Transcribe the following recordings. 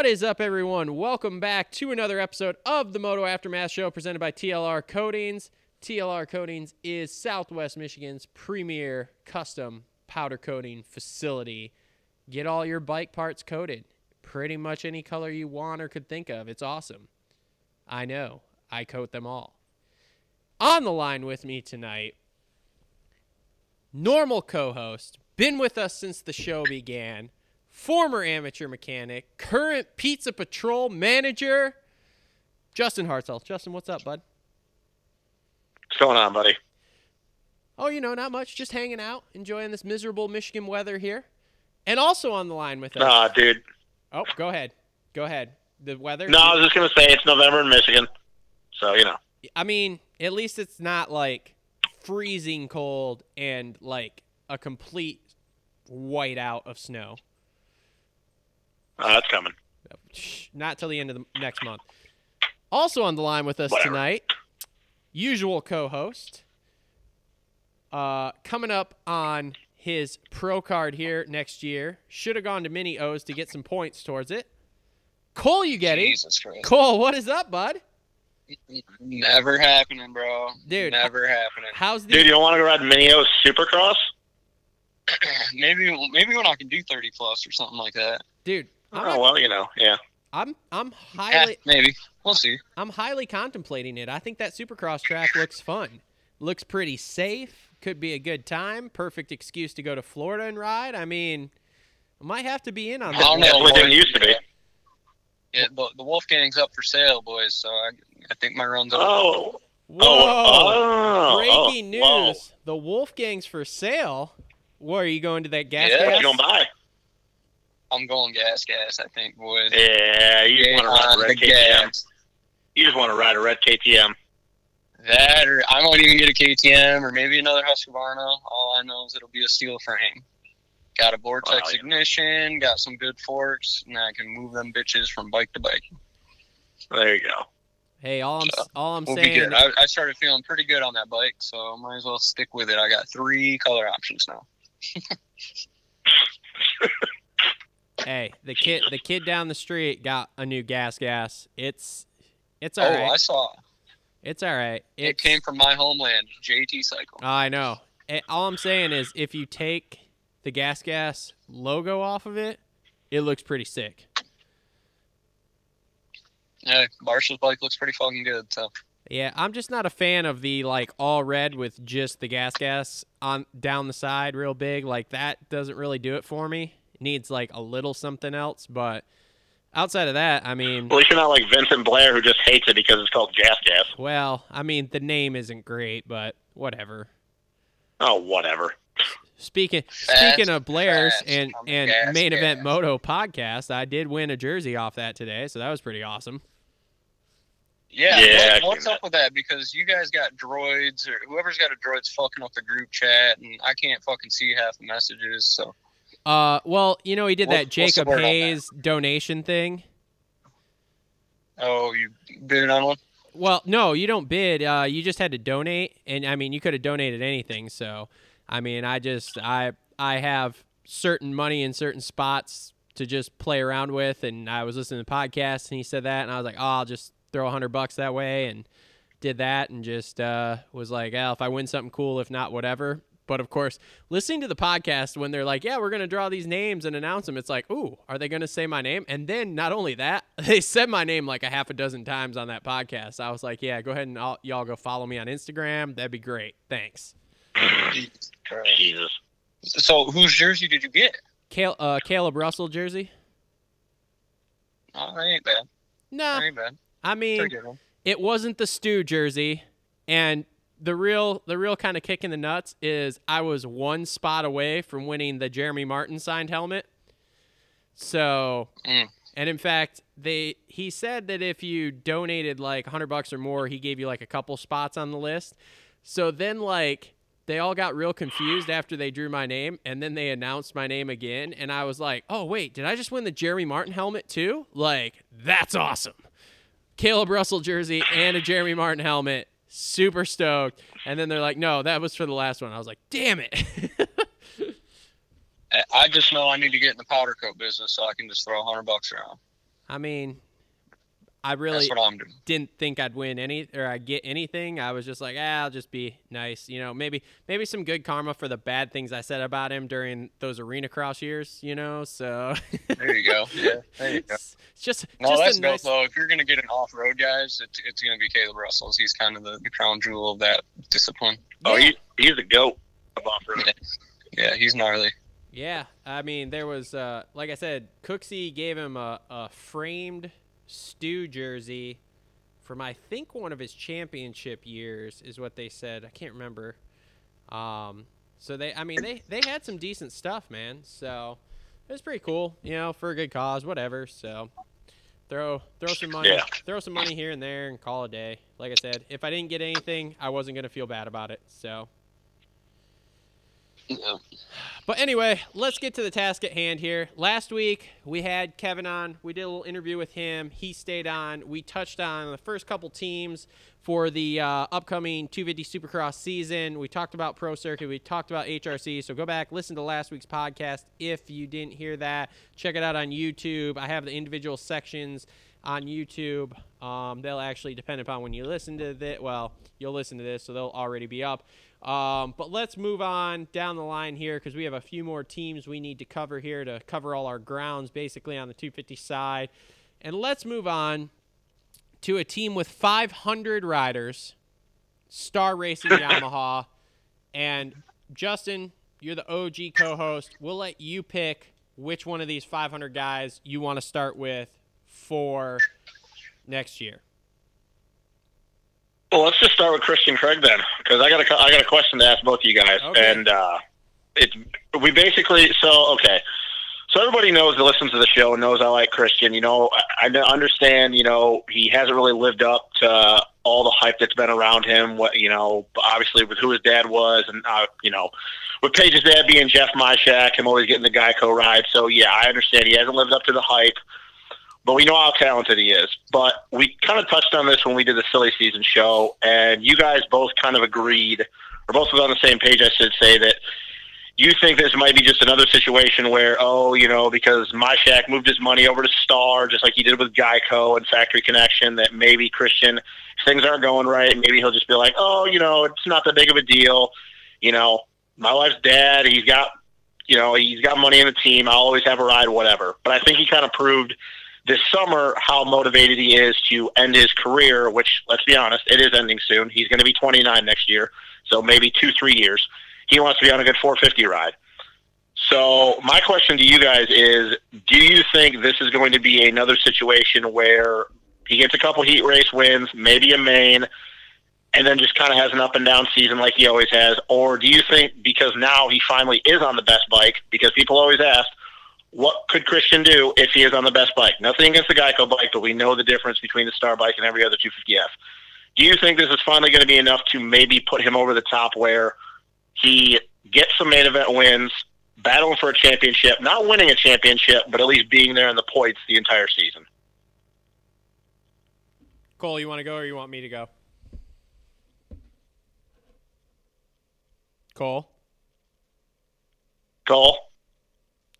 what is up, everyone? Welcome back to another episode of the Moto Aftermath Show presented by TLR Coatings. TLR Coatings is Southwest Michigan's premier custom powder coating facility. Get all your bike parts coated, pretty much any color you want or could think of. It's awesome. I know, I coat them all. On the line with me tonight, normal co host, been with us since the show began former amateur mechanic, current Pizza Patrol manager, Justin Hartzell. Justin, what's up, bud? What's going on, buddy? Oh, you know, not much. Just hanging out, enjoying this miserable Michigan weather here. And also on the line with us. Nah, dude. Oh, go ahead. Go ahead. The weather. No, I was just gonna say it's November in Michigan, so you know. I mean, at least it's not like freezing cold and like a complete whiteout of snow. Uh, that's coming. Not till the end of the next month. Also on the line with us Whatever. tonight, usual co-host. Uh, coming up on his pro card here next year. Should have gone to mini O's to get some points towards it. Cole, you get it. Jesus Christ. Cole, what is up, bud? Never happening, bro. Dude, Never happening. How's the Dude, you don't want to go ride mini O's Supercross? maybe maybe when I can do 30 plus or something like that. dude? I'm, Oh well, you know, yeah. I'm I'm Yeah, highly maybe. We'll see. I'm highly contemplating it. I think that Supercross track looks fun. Looks pretty safe. Could be a good time. Perfect excuse to go to Florida and ride. I mean, I might have to be in on I don't that. Know. what it boys. used to be. Yeah, the, the Wolfgang's up for sale, boys. So I, I think my run's up. Oh. Whoa! Oh. oh, Breaking oh, news: The Wolfgang's for sale. Where are you going to that gas? Yeah. Whoa. What gas? you gonna buy? I'm going gas, gas. I think, boys. Yeah, you just want to ride a red KTM. gas. You just want to ride a red KTM. That, or I might even get a KTM or maybe another Husqvarna. All I know is it'll be a steel frame. Got a Vortex Wow, yeah. ignition, got some good forks, and I can move them bitches from bike to bike. There you go. Hey, all I'm So, all I'm We'll saying. I, I started feeling pretty good on that bike, so I might as well stick with it. I got three color options now. hey, the kid the kid down the street got a new gas gas. It's it's all oh, right. I saw. It's all right. It came from my homeland, JT Cycle. I know. Eh, all I'm saying is, if you take the gas gas logo off of it, it looks pretty sick. Yeah, Marshall's bike looks pretty fucking good. So Yeah, I'm just not a fan of the like all red with just the gas gas on down the side real big. Like that doesn't really do it for me. It needs like a little something else, but outside of that, I mean, At least you're not like Vincent Blair who just hates it because it's called gas gas. well, I mean, the name isn't great, but whatever. Oh, whatever. Speaking Fast, speaking of Blair's fast and on the and gas main event gas. moto podcast, I did win a jersey off that today, so that was pretty awesome. yeah, Yeah, what- what's seen up with that? Because you guys got droids, or whoever's got a droid's fucking up the group chat, and I can't fucking see half the messages. So Uh, well, you know, he did What- that Jacob word on that? Hayes donation thing. oh, you bidding on one? Well, no, you don't bid. Uh, you just had to donate, and I mean, you could have donated anything. So, I mean, I just I I have certain money in certain spots to just play around with, and I was listening to the podcast, and he said that, and I was like, oh, I'll just throw a hundred bucks that way, and did that, and just uh, was like, oh, if I win something cool, if not, whatever. But of course, listening to the podcast when they're like, "Yeah, we're gonna draw these names and announce them," it's like, "Ooh, are they gonna say my name?" And then not only that, they said my name like a half a dozen times on that podcast. I was like, "Yeah, go ahead and all, y'all go follow me on Instagram. That'd be great. Thanks." Jesus So whose jersey did you get? Cal- uh, Caleb Russell jersey? Oh, that ain't bad. No, bad. I mean, Pretty good one. it wasn't the Stew jersey, and the real the real kind of kick in the nuts is I was one spot away from winning the Jeremy Martin signed helmet. So, Mm. and in fact, they he said that if you donated like 100 bucks or more, he gave you like a couple spots on the list. So then like they all got real confused after they drew my name and then they announced my name again and I was like, "Oh, wait, did I just win the Jeremy Martin helmet too?" Like, that's awesome. Caleb Russell jersey and a Jeremy Martin helmet. Super stoked. And then they're like, "No, that was for the last one." I was like, "Damn it." I- I just know I need to get in the powder coat business so I can just throw a hundred bucks around. I mean, I really That's what I'm doing. didn't think I'd win any or I'd get anything. I was just like, ah, I'll just be nice. You know, maybe maybe some good karma for the bad things I said about him during those arena cross years. You know, so There you go. Yeah, there you go. it's just No, just that's a dope nice. though. If you're gonna get an off-road guys, it's, it's gonna be Caleb Russell's. He's kind of the, the crown jewel of that discipline. Oh, he, he's a goat of off road. Yeah, he's gnarly. Yeah, I mean, there was, uh, like I said, Cooksey gave him a, a framed Stu jersey from I think one of his championship years is what they said. I can't remember. Um, so they, I mean, they they had some decent stuff, man. So it was pretty cool, you know, for a good cause, whatever. So throw throw some money, Yeah. throw some money here and there, and call a day. Like I said, if I didn't get anything, I wasn't gonna feel bad about it. So. Yeah. But anyway, let's get to the task at hand here. Last week we had Kevin on. We did a little interview with him. He stayed on. We touched on the first couple teams for the uh, upcoming 250 Supercross season. We talked about Pro Circuit. We talked about HRC. So go back, listen to last week's podcast if you didn't hear that. Check it out on YouTube. I have the individual sections on YouTube. Um, they'll actually depend upon when you listen to this. Well, you'll listen to this, so they'll already be up. Um, but let's move on down the line here because we have a few more teams we need to cover here to cover all our grounds basically on the 250 side. And let's move on to a team with 500 riders, Star Racing Yamaha. And Justin, you're the OG co host. We'll let you pick which one of these 500 guys you want to start with for next year. Well, let's just start with Christian Craig then, because I got a I got a question to ask both of you guys, Okay. and uh, it's we basically so okay. So everybody knows that listens to the show and knows I like Christian. You know, I, I understand. You know, he hasn't really lived up to all the hype that's been around him. What you know, obviously with who his dad was, and uh, you know, with Paige's dad being Jeff Myshak, him always getting the Geico ride. So yeah, I understand he hasn't lived up to the hype but we know how talented he is. But we kind of touched on this when we did the silly season show, and you guys both kind of agreed, or both was on the same page, I should say, that you think this might be just another situation where, oh, you know, because Myshak moved his money over to Star, just like he did with Geico and Factory Connection, that maybe Christian, things aren't going right, maybe he'll just be like, oh, you know, it's not that big of a deal. You know, my wife's dad, he's got, you know, he's got money in the team. I'll always have a ride, whatever. But I think he kind of proved this summer how motivated he is to end his career, which, let's be honest, it is ending soon. He's going to be 29 next year, so maybe two, three years. He wants to be on a good 450 ride. So, my question to you guys is do you think this is going to be another situation where he gets a couple heat race wins, maybe a main, and then just kind of has an up and down season like he always has? Or do you think because now he finally is on the best bike, because people always ask, what could Christian do if he is on the best bike? Nothing against the Geico bike, but we know the difference between the Star bike and every other 250F. Do you think this is finally going to be enough to maybe put him over the top where he gets some main event wins, battling for a championship, not winning a championship, but at least being there in the points the entire season? Cole, you want to go or you want me to go? Cole. Cole?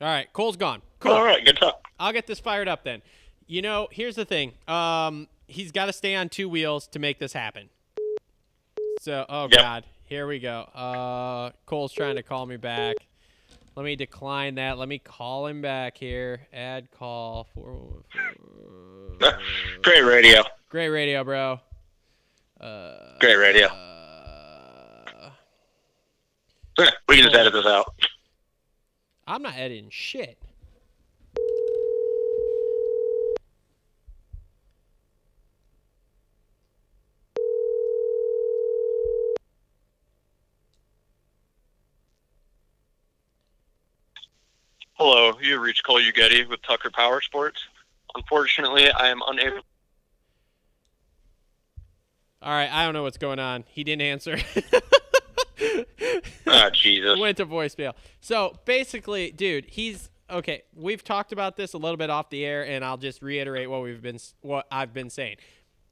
All right, Cole's gone. Cool. All right, good talk. I'll get this fired up then. You know, here's the thing. Um, he's got to stay on two wheels to make this happen. So, oh Yep. god, here we go. Uh, Cole's trying to call me back. Let me decline that. Let me call him back here. Add call. Four, Great radio. Great radio, bro. Uh, Great radio. uh, we can just edit this out. I'm not editing shit. Hello, you reached Cole Ugetti with Tucker Power Sports. Unfortunately, I am unable. All right, I don't know what's going on. He didn't answer. Ah, Jesus. Went to voicemail. So basically, dude, he's okay. We've talked about this a little bit off the air, and I'll just reiterate what we've been what I've been saying.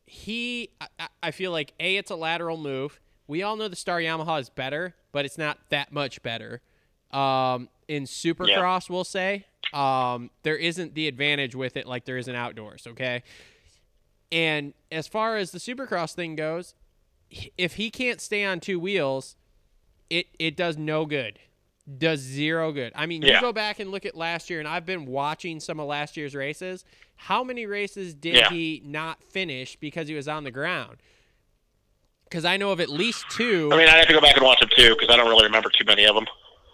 He, I, I feel like a it's a lateral move. We all know the Star Yamaha is better, but it's not that much better. Um, in Supercross, we'll say um, there isn't the advantage with it like there is in outdoors. Okay. And as far as the Supercross thing goes, if he can't stay on two wheels, it it does no good. Does zero good. I mean, you go back and look at last year, and I've been watching some of last year's races. How many races did Yeah. he not finish because he was on the ground? Because I know of at least two. I mean, I have to go back and watch them too because I don't really remember too many of them.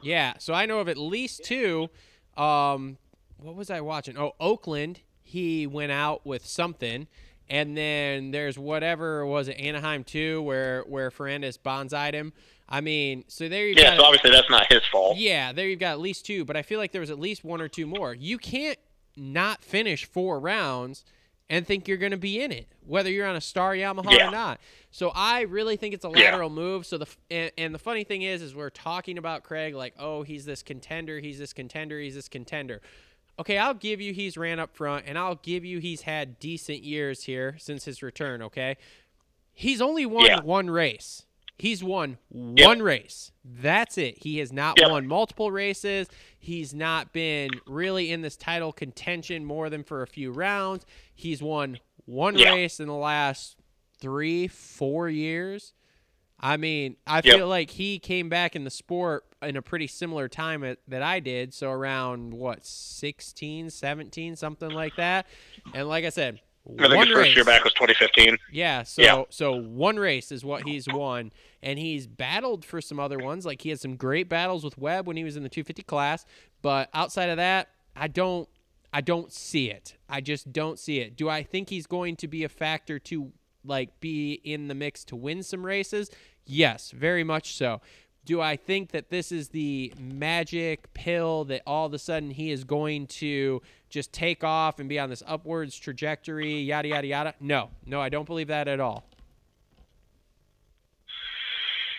Yeah, so I know of at least two. Um, what was I watching? Oh, Oakland. He went out with something, and then there's whatever was it Anaheim too, where where Ferrandis bonsai'd him. I mean, so there you Yeah, got. so obviously that's not his fault. yeah, there you've got at least two, but I feel like there was at least one or two more. You can't not finish four rounds and think you're going to be in it, whether you're on a Star Yamaha Yeah. or not. So I really think it's a Yeah. lateral move. So the and, and the funny thing is, is we're talking about Craig like, oh, he's this contender, he's this contender, he's this contender. Okay, I'll give you he's ran up front, and I'll give you he's had decent years here since his return. Okay, he's only won Yeah. one race. He's won Yep. one race. That's it. He has not Yep. won multiple races. He's not been really in this title contention more than for a few rounds. He's won one Yeah. race in the last three, four years. I mean, I Yep. feel like he came back in the sport in a pretty similar time at, that I did. So around what, 16, 17, something like that. And like I said, I think one his first race. year back was 2015. Yeah, so Yeah. so one race is what he's won, and he's battled for some other ones. Like he had some great battles with Webb when he was in the 250 class, but outside of that, I don't I don't see it. I just don't see it. Do I think he's going to be a factor to like be in the mix to win some races? Yes, very much so. Do I think that this is the magic pill that all of a sudden he is going to just take off and be on this upwards trajectory, yada, yada, yada? No, no, I don't believe that at all.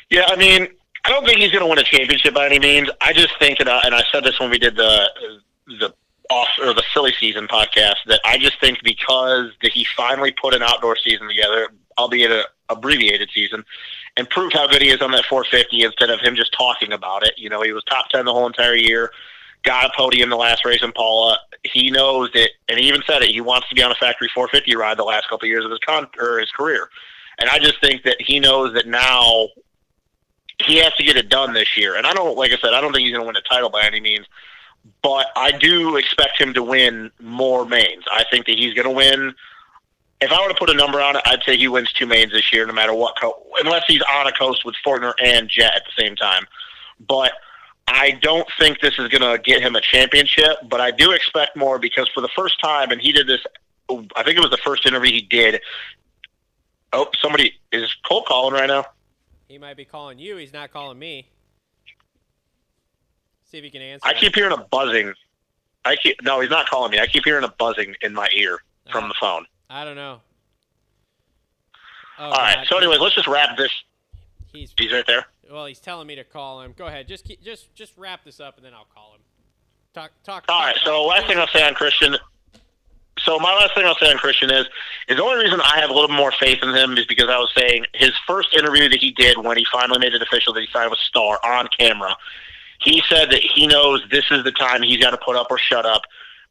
Yeah, I mean, I don't think he's going to win a championship by any means. I just think that, uh, and I said this when we did the the off or the silly season podcast, that I just think because that he finally put an outdoor season together, albeit a abbreviated season, and proved how good he is on that 450 instead of him just talking about it. You know, he was top 10 the whole entire year, got a podium the last race in Pala. He knows it, and he even said it. He wants to be on a factory 450 ride the last couple of years of his con or his career. And I just think that he knows that now he has to get it done this year. And I don't, like I said, I don't think he's going to win a title by any means, but I do expect him to win more mains. I think that he's going to win. If I were to put a number on it, I'd say he wins two mains this year, no matter what, co- unless he's on a coast with Forkner and Jett at the same time. But I don't think this is going to get him a championship, but I do expect more because for the first time, and he did this, I think it was the first interview he did. Oh, somebody is Cole calling right now. He might be calling you. He's not calling me. See if he can answer. I keep hearing a buzzing. I keep no, he's not calling me. I keep hearing a buzzing in my ear from Ah. the phone. I don't know. Oh, All right. God. So, anyways, let's just wrap this. he's He's right there. well. He's telling me to call him. Go ahead. Just keep, just just wrap this up and then I'll call him. Talk talk. All talk right. about- So, last thing I'll say on Christian. So, my last thing I'll say on Christian is, is the only reason I have a little more faith in him is because I was saying his first interview that he did when he finally made it official that he signed with Star on camera. He said that he knows this is the time he's got to put up or shut up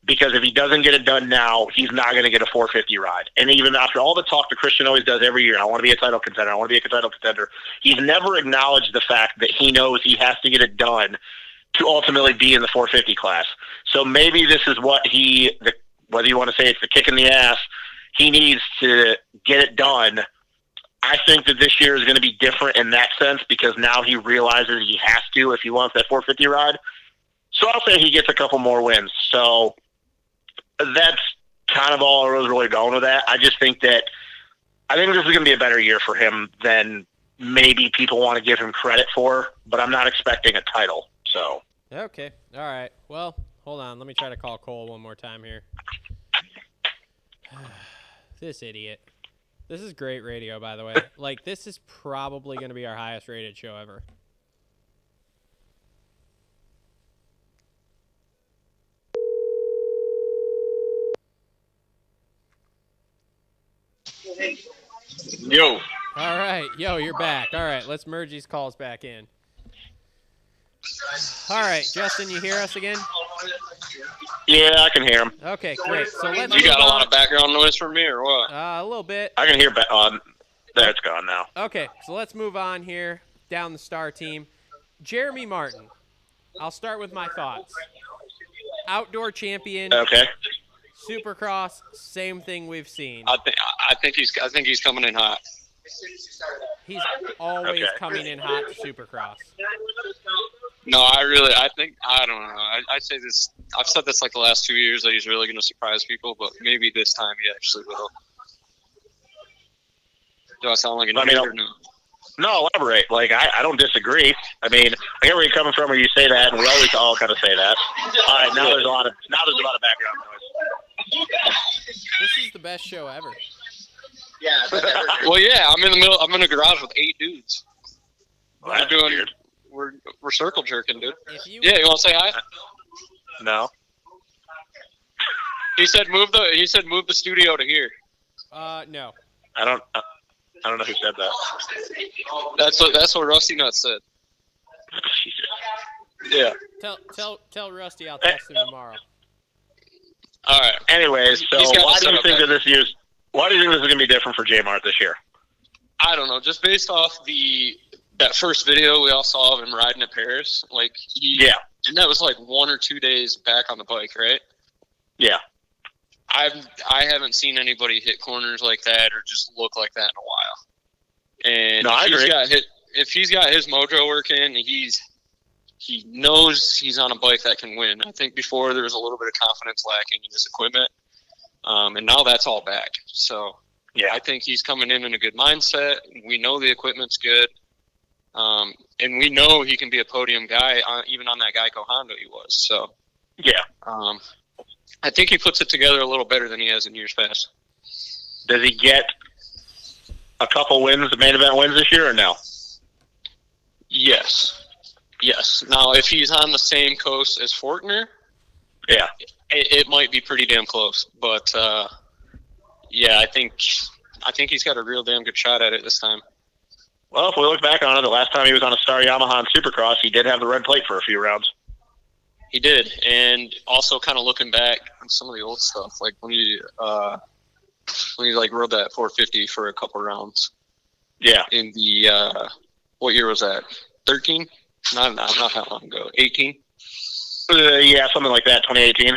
because if he doesn't get it done now, he's not going to get a 450 ride. And even after all the talk that Christian always does every year, I want to be a title contender, I want to be a title contender, he's never acknowledged the fact that he knows he has to get it done to ultimately be in the 450 class. So maybe this is what he, the, whether you want to say it's the kick in the ass, he needs to get it done. I think that this year is going to be different in that sense because now he realizes he has to if he wants that 450 ride. So I'll say he gets a couple more wins. So that's kind of all I was really going with that. I just think that I think this is going to be a better year for him than maybe people want to give him credit for, but I'm not expecting a title. So Okay. All right. Well, Hold on. Let me try to call Cole one more time here. this idiot. This is great radio, by the way. Like, this is probably going to be our highest rated show ever. Yo. All right. Yo, you're back. All right. Let's merge these calls back in. All right. Justin, you hear us again? Yeah, I can hear him. Okay, great. So let's You got a lot of background noise from me or what? Uh, a little bit. I can hear. Ba- on there, it's gone now. Okay, so let's move on here down the star team. Jeremy Martin. I'll start with my thoughts. Outdoor champion, Okay. Supercross, same thing we've seen. I think I think he's I think he's coming in hot. He's always Okay. coming in hot to Supercross. No, I really I think I don't know. I, I say this. I've said this like the last two years that he's really going to surprise people, but maybe this time he actually will. Do I sound like an I mean, or no? No, elaborate. Like I, I don't disagree. I mean, I get where you're coming from when you say that, and we always all kind of say that. All right, now there's a lot of now there's a lot of background noise. This is the best show ever. Yeah. well, yeah, I'm in the middle. I'm in a garage with eight dudes. Well, we're doing. weird. We're we're circle jerking, dude. You Yeah, you want to say hi? No. He said move the. He said move the studio to here. uh no. I don't. I don't know who said that. That's what that's what Rusty Nuts said. Jesus. Yeah. Tell tell tell Rusty I'll text him tomorrow. All right. Anyways, so why do you think that this year's? Why do you think this is going to be different for J Mart this year? I don't know. Just based off the that first video we all saw of him riding at Paris, like he Yeah. and that was like one or two days back on the bike, right? Yeah. I've I haven't seen anybody hit corners like that or just look like that in a while. And No, I he's agree. got hit if he's got his mojo working, he's he knows he's on a bike that can win. I think before there was a little bit of confidence lacking in his equipment, um, and now that's all back. So Yeah. I think he's coming in in a good mindset. We know the equipment's good, um, and we know he can be a podium guy, uh, even on that Geico Honda he was. So Yeah. um, I think he puts it together a little better than he has in years past. Does he get a couple wins, the main event wins this year, or no? Yes, yes. Now, if he's on the same coast as Forkner, Yeah. it, it might be pretty damn close. But uh, yeah, I think I think he's got a real damn good shot at it this time. Well, if we look back on it, the last time he was on a Star Yamaha and Supercross, he did have the red plate for a few rounds. He did, and also kind of looking back on some of the old stuff, like when he uh, when he like rode that 450 for a couple rounds Yeah. in the uh, what year was that? 13? Not not, not that long ago. 18. Uh, yeah, something like that, 2018.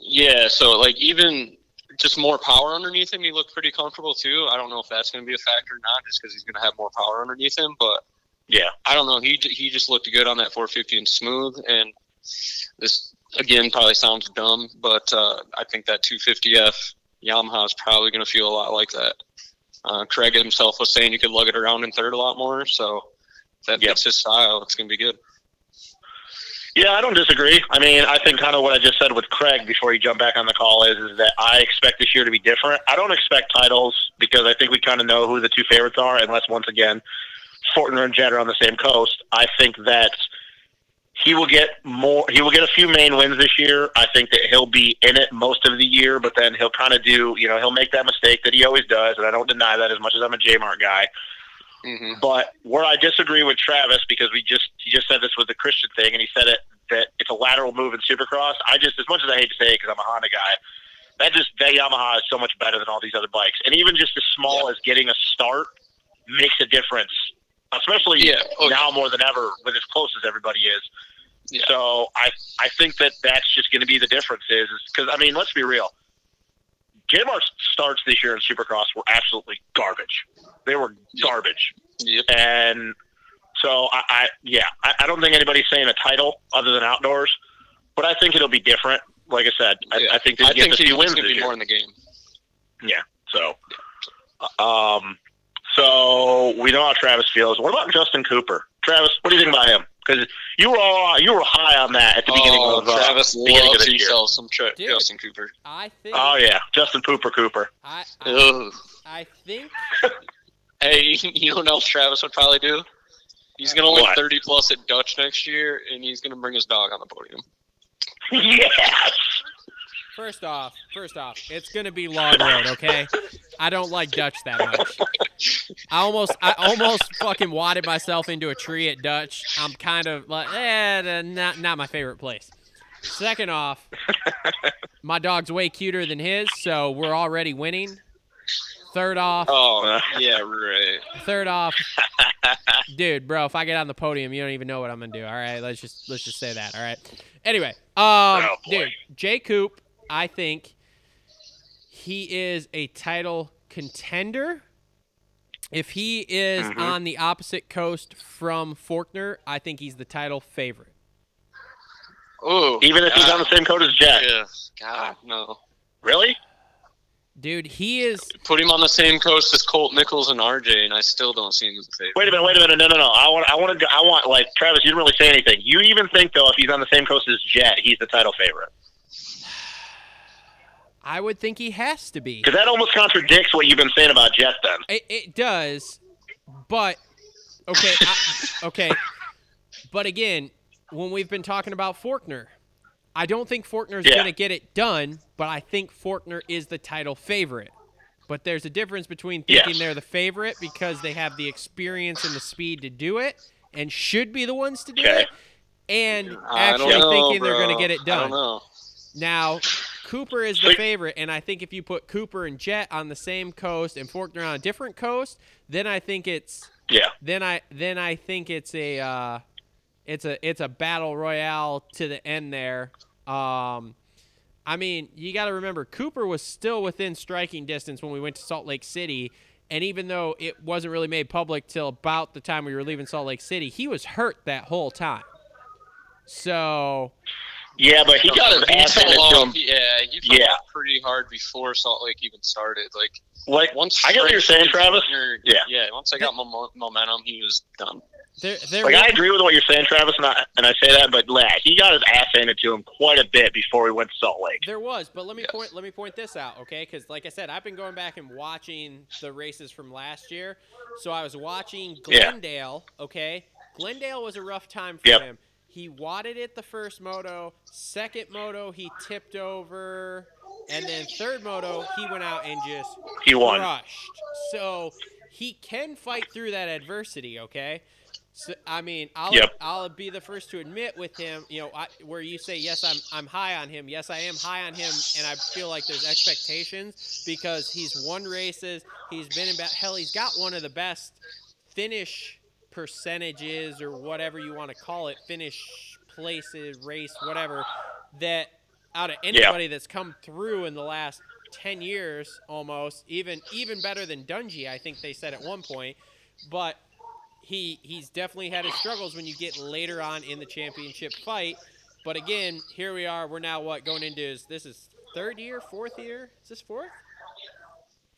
Yeah, so like even just more power underneath him, he looked pretty comfortable too. I don't know if that's going to be a factor or not, just because he's going to have more power underneath him. But Yeah. I don't know. He he just looked good on that 450 and smooth. And this again probably sounds dumb, but uh, I think that 250F Yamaha is probably going to feel a lot like that. Uh, Craig himself was saying you could lug it around in third a lot more, so that Yep. his style. It's going to be good. Yeah, I don't disagree. I mean, I think kind of what I just said with Craig before he jumped back on the call is, is that I expect this year to be different. I don't expect titles because I think we kind of know who the two favorites are, unless once again Forkner and Jett are on the same coast. I think that he will get more. He will get a few main wins this year. I think that he'll be in it most of the year, but then he'll kind of do. You know, he'll make that mistake that he always does, and I don't deny that as much as I'm a J Mart guy. Hmm But where I disagree with Travis because we just he just said this was the Christian thing, and he said it that it's a lateral move in Supercross. I just as much as I hate to say it because I'm a Honda guy, that just that Yamaha is so much better than all these other bikes, and even just as small as getting a start makes a difference, especially Yeah. Oh, now more than ever with as close as everybody is. Yeah. So I I think that that's just going to be the difference is because I mean let's be real. J Mart's starts this year in Supercross were absolutely garbage. They were garbage. Yep. And so I, I yeah, I, I don't think anybody's saying a title other than outdoors, but I think it'll be different. Like I said, I, Yeah. I think they I get think a he- few he's wins going to this be year. more in the game. Yeah. So, um, so we know how Travis feels. What about Justin Cooper? Travis, what do you think about him? Because you were all you were high on that at the beginning Oh, of uh, Travis beginning of loves this year. himself some tra- Dude. Justin Cooper. I think. Oh yeah, Justin Pooper Cooper. I, I, I think. Hey, you know what else Travis would probably do? He's gonna win 30 plus at Dutch next year, and he's gonna bring his dog on the podium. yes. First off, first off, it's gonna be long road, okay? I don't like Dutch that much. I almost, I almost fucking wadded myself into a tree at Dutch. I'm kind of like, eh, not, not my favorite place. Second off, my dog's way cuter than his, so we're already winning. Third off, Oh, yeah, right. third off, dude, bro, if I get on the podium, you don't even know what I'm gonna do. All right, let's just let's just say that. All right. Anyway, um, Oh, dude, Jay Coop, I think he is a title contender. If he is Mhm. on the opposite coast from Forkner, I think he's the title favorite. Oh, Even if he's on the same code as Jett. Yeah, God, no. Really? Dude, he is. Put him on the same coast as Colt Nichols and RJ, and I still don't see him as a favorite. Wait a minute. Wait a minute. No, no, no. I want. I want to. I want. Like Travis, you didn't really say anything. You even think though, if he's on the same coast as Jett, he's the title favorite? I would think he has to be. Because that almost contradicts what you've been saying about Jett. Then. It, it does, but okay, I, okay. But again, when we've been talking about Forkner, I don't think Forkner's Yeah. going to get it done, but I think Forkner is the title favorite. But there's a difference between thinking Yes. they're the favorite because they have the experience and the speed to do it and should be the ones to do Okay. it, and actually know, thinking they're going to get it done. Now, Cooper is the favorite, and I think if you put Cooper and Jett on the same coast and Forkner on a different coast, then I think it's Yeah. then I then I think it's a uh, it's a it's a battle royale to the end there. Um, I mean, you got to remember Cooper was still within striking distance when we went to Salt Lake City, and even though it wasn't really made public till about the time we were leaving Salt Lake City, he was hurt that whole time. So Yeah, but he got his ass fell handed to him. Yeah, he fell Yeah. pretty hard before Salt Lake even started. Like Like once I get what you're saying, Travis. Yeah, Yeah. yeah. Once I got mo- momentum, he was done. There, there Like was- I agree with what you're saying, Travis, and I, and I say that, but yeah, he got his ass handed to him quite a bit before he went to Salt Lake. There was, but let me Yes. point let me point this out, okay? Because like I said, I've been going back and watching the races from last year. So I was watching Yeah. Glendale, okay? Glendale was a rough time for Yep. him. He wadded it the first moto, second moto he tipped over, and then third moto he went out and just He won. crushed. So he can fight through that adversity, okay? So I mean, I'll Yep. I'll be the first to admit with him, you know, I, where you say yes, I'm I'm high on him. Yes, I am high on him, and I feel like there's expectations because he's won races. He's been in ba- hell. He's got one of the best finish percentages or whatever you want to call it, finish places, race, whatever, that out of anybody that's come through in the last 10 years almost, even even better than Dungey, I think they said at one point. But he he's definitely had his struggles when you get later on in the championship fight. But again, here we are. We're now what going into is this is third year, fourth year? Is this fourth?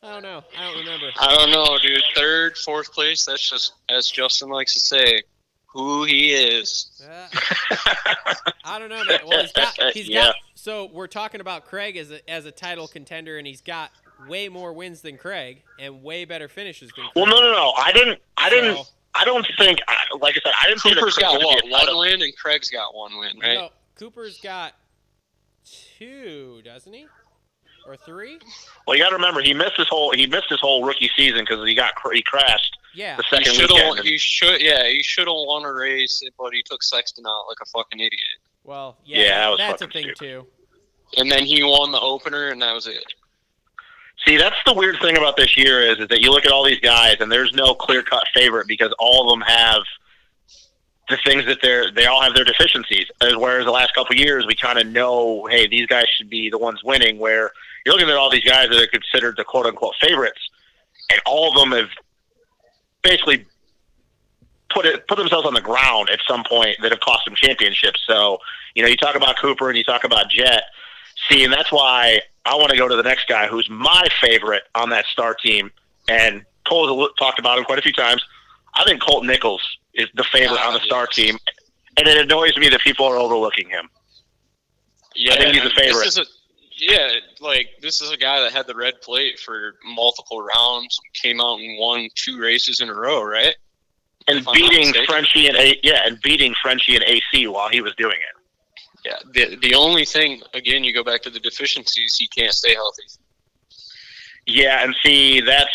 I don't know. I don't remember. I don't know, dude. Third, fourth place. That's just as Justin likes to say, who he is. Uh, I don't know, man. Well, he's got. He's Yeah. got. So we're talking about Craig as a as a title contender, and he's got way more wins than Craig and way better finishes than. Craig. Well, no, no, no. I didn't. I didn't. So- I don't think. Like I said, I didn't think that Cooper's Chris got was gonna what? be a title- One win, and Craig's got one win, right? No, Cooper's got two, doesn't he? Or three? Well, you got to remember he missed his whole he missed his whole rookie season because he got he crashed Yeah. the second should weekend. He should. Yeah, he should have won a race, but he took Sexton out like a fucking idiot. Well, yeah. Yeah, that was that's a thing stupid. too. And then he won the opener, and that was it. See, that's the weird thing about this year is, is that you look at all these guys and there's no clear cut favorite because all of them have the things that they're they all have their deficiencies. As whereas the last couple years we kind of know, hey, these guys should be the ones winning. Where you're looking at all these guys that are considered the quote unquote favorites, and all of them have basically put it put themselves on the ground at some point that have cost them championships. So you know, you talk about Cooper and you talk about Jett. See, and that's why I want to go to the next guy who's my favorite on that star team. And Cole's talked about him quite a few times. I think Colt Nichols is the favorite Ah, on the star team. and it annoys me that people are overlooking him. Yeah, I think he's a favorite. This is a, yeah, like this is a guy that had the red plate for multiple rounds, came out and won two races in a row, right? And If I'm not beating. Frenchie and A, yeah, and beating Frenchie and AC while he was doing it. Yeah. The the only thing, again, you go back to the deficiencies. He can't stay healthy. Yeah, and see, that's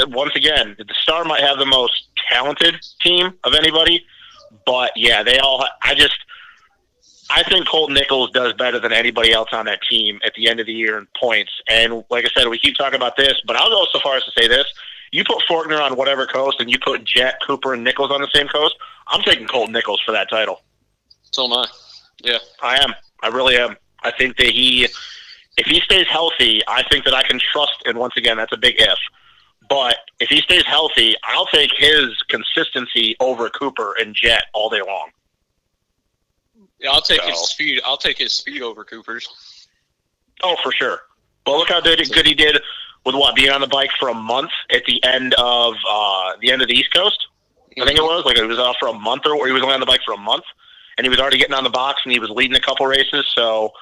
uh, once again, the Star might have the most talented team of anybody, but yeah, they all. I just, I think Colt Nichols does better than anybody else on that team at the end of the year in points. And like I said, we keep talking about this, but I'll go so far as to say this: you put Forkner on whatever coast, and you put Jett, Cooper, and Nichols on the same coast. I'm taking Colt Nichols for that title. So am I. Yeah. I am. I really am. I think that he, if he stays healthy, I think that I can trust. And once again, that's a big if. But if he stays healthy, I'll take his consistency over Cooper and Jett all day long. Yeah, I'll take his speed. I'll take his speed over Cooper's. Oh, for sure. But look how good, good he did with what being on the bike for a month at the end of uh, the end of the East Coast. I think it was like he was off for a month, or he was only on the bike for a month, and he was already getting on the box, and he was leading a couple races. So,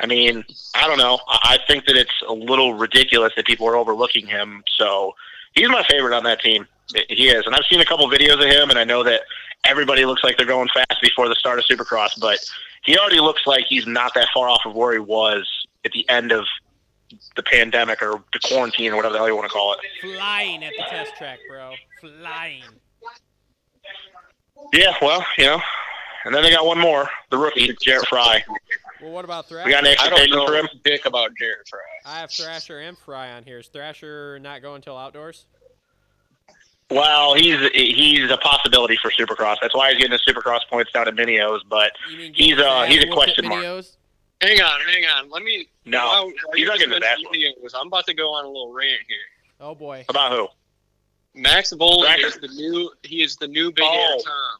I mean, I don't know. I, think that it's a little ridiculous that people are overlooking him. So, he's my favorite on that team. He is, and I've seen a couple videos of him, and I know that everybody looks like they're going fast before the start of Supercross, but he already looks like he's not that far off of where he was at the end of the pandemic or the quarantine or whatever the hell you want to call it. Flying at the test track, bro. Flying. Yeah, well, you know. And then they got one more, the rookie, Jarrett Frye. Well, what about Thrasher? We got any I don't expectations know for him? dick about Jarrett Frye. I have Thrasher and Frye on here. Is Thrasher not going till outdoors? Well, he's he's a possibility for Supercross. That's why he's getting his Supercross points down at Minios. But He's, get uh, he's a ass whooped at question mark. Videos? Hang on, hang on. Let me. No, while- while he's not getting his ass mentioning videos, I'm about to go on a little rant here. Oh boy. about who? Max Vohland is the new. He is the new Big Oh. Air Tom.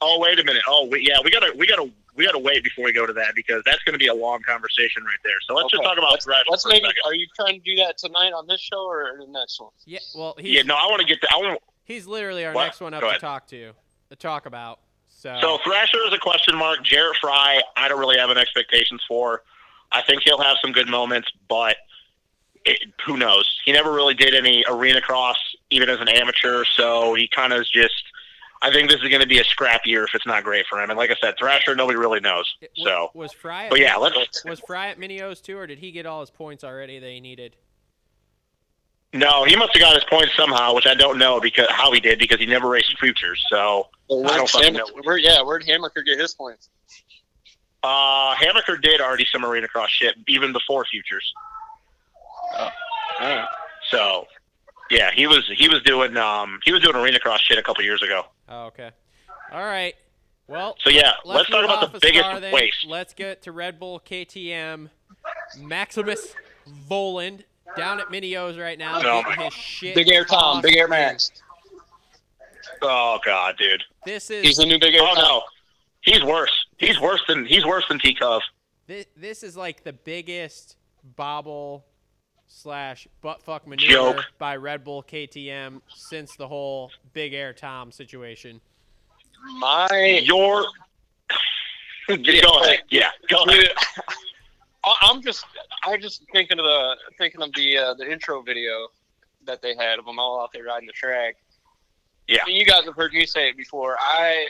Oh, wait a minute. Oh, we, yeah, we gotta we gotta we gotta wait before we go to that because that's going to be a long conversation right there. So let's just talk about let's, Thrasher let's for maybe. second. Are you trying to do that tonight on this show or the next one? Yeah. Well, he's Yeah, no, I want to get to. I want. he's literally our What? next one up Go to ahead. talk to, to talk about. So, So Thrasher is a question mark. Jarrett Frye, I don't really have an expectations for. I think he'll have some good moments, but it, who knows? He never really did any arena cross, even as an amateur. So he kind of is just. I think this is going to be a scrap year if it's not great for him. And like I said, Thrasher, nobody really knows. So, was Frye? At, but yeah, let's. was Frye at Minios too, or did he get all his points already that he needed? No, he must have got his points somehow, which I don't know because how he did because he never raced futures. So Well, I don't fucking know. where, yeah, where'd Hammaker get his points? uh, Hammaker did already some arena cross shit even before futures. So, yeah, he was he was doing um he was doing arena cross shit a couple years ago. Oh, okay. All right. Well, So yeah, let's, let's talk about the of biggest Star then. waste. Let's get to Red Bull KTM. Maximus Vohland down at Minios right now, No. getting his shit. Big Air Tom, tossed Big Air. Max. Oh god, dude. This is He's the new Big Air Oh Tom. no, he's worse. He's worse than he's worse than T Cove. This, this is like the biggest bobble slash buttfuck maneuver Joke. by Red Bull KTM since the whole Big Air Tom situation. My Your go ahead. Yeah, go ahead. I- I'm just, I just thinking of the, thinking of the uh, the intro video that they had of them all out there riding the track. Yeah. I mean, you guys have heard me say it before. I,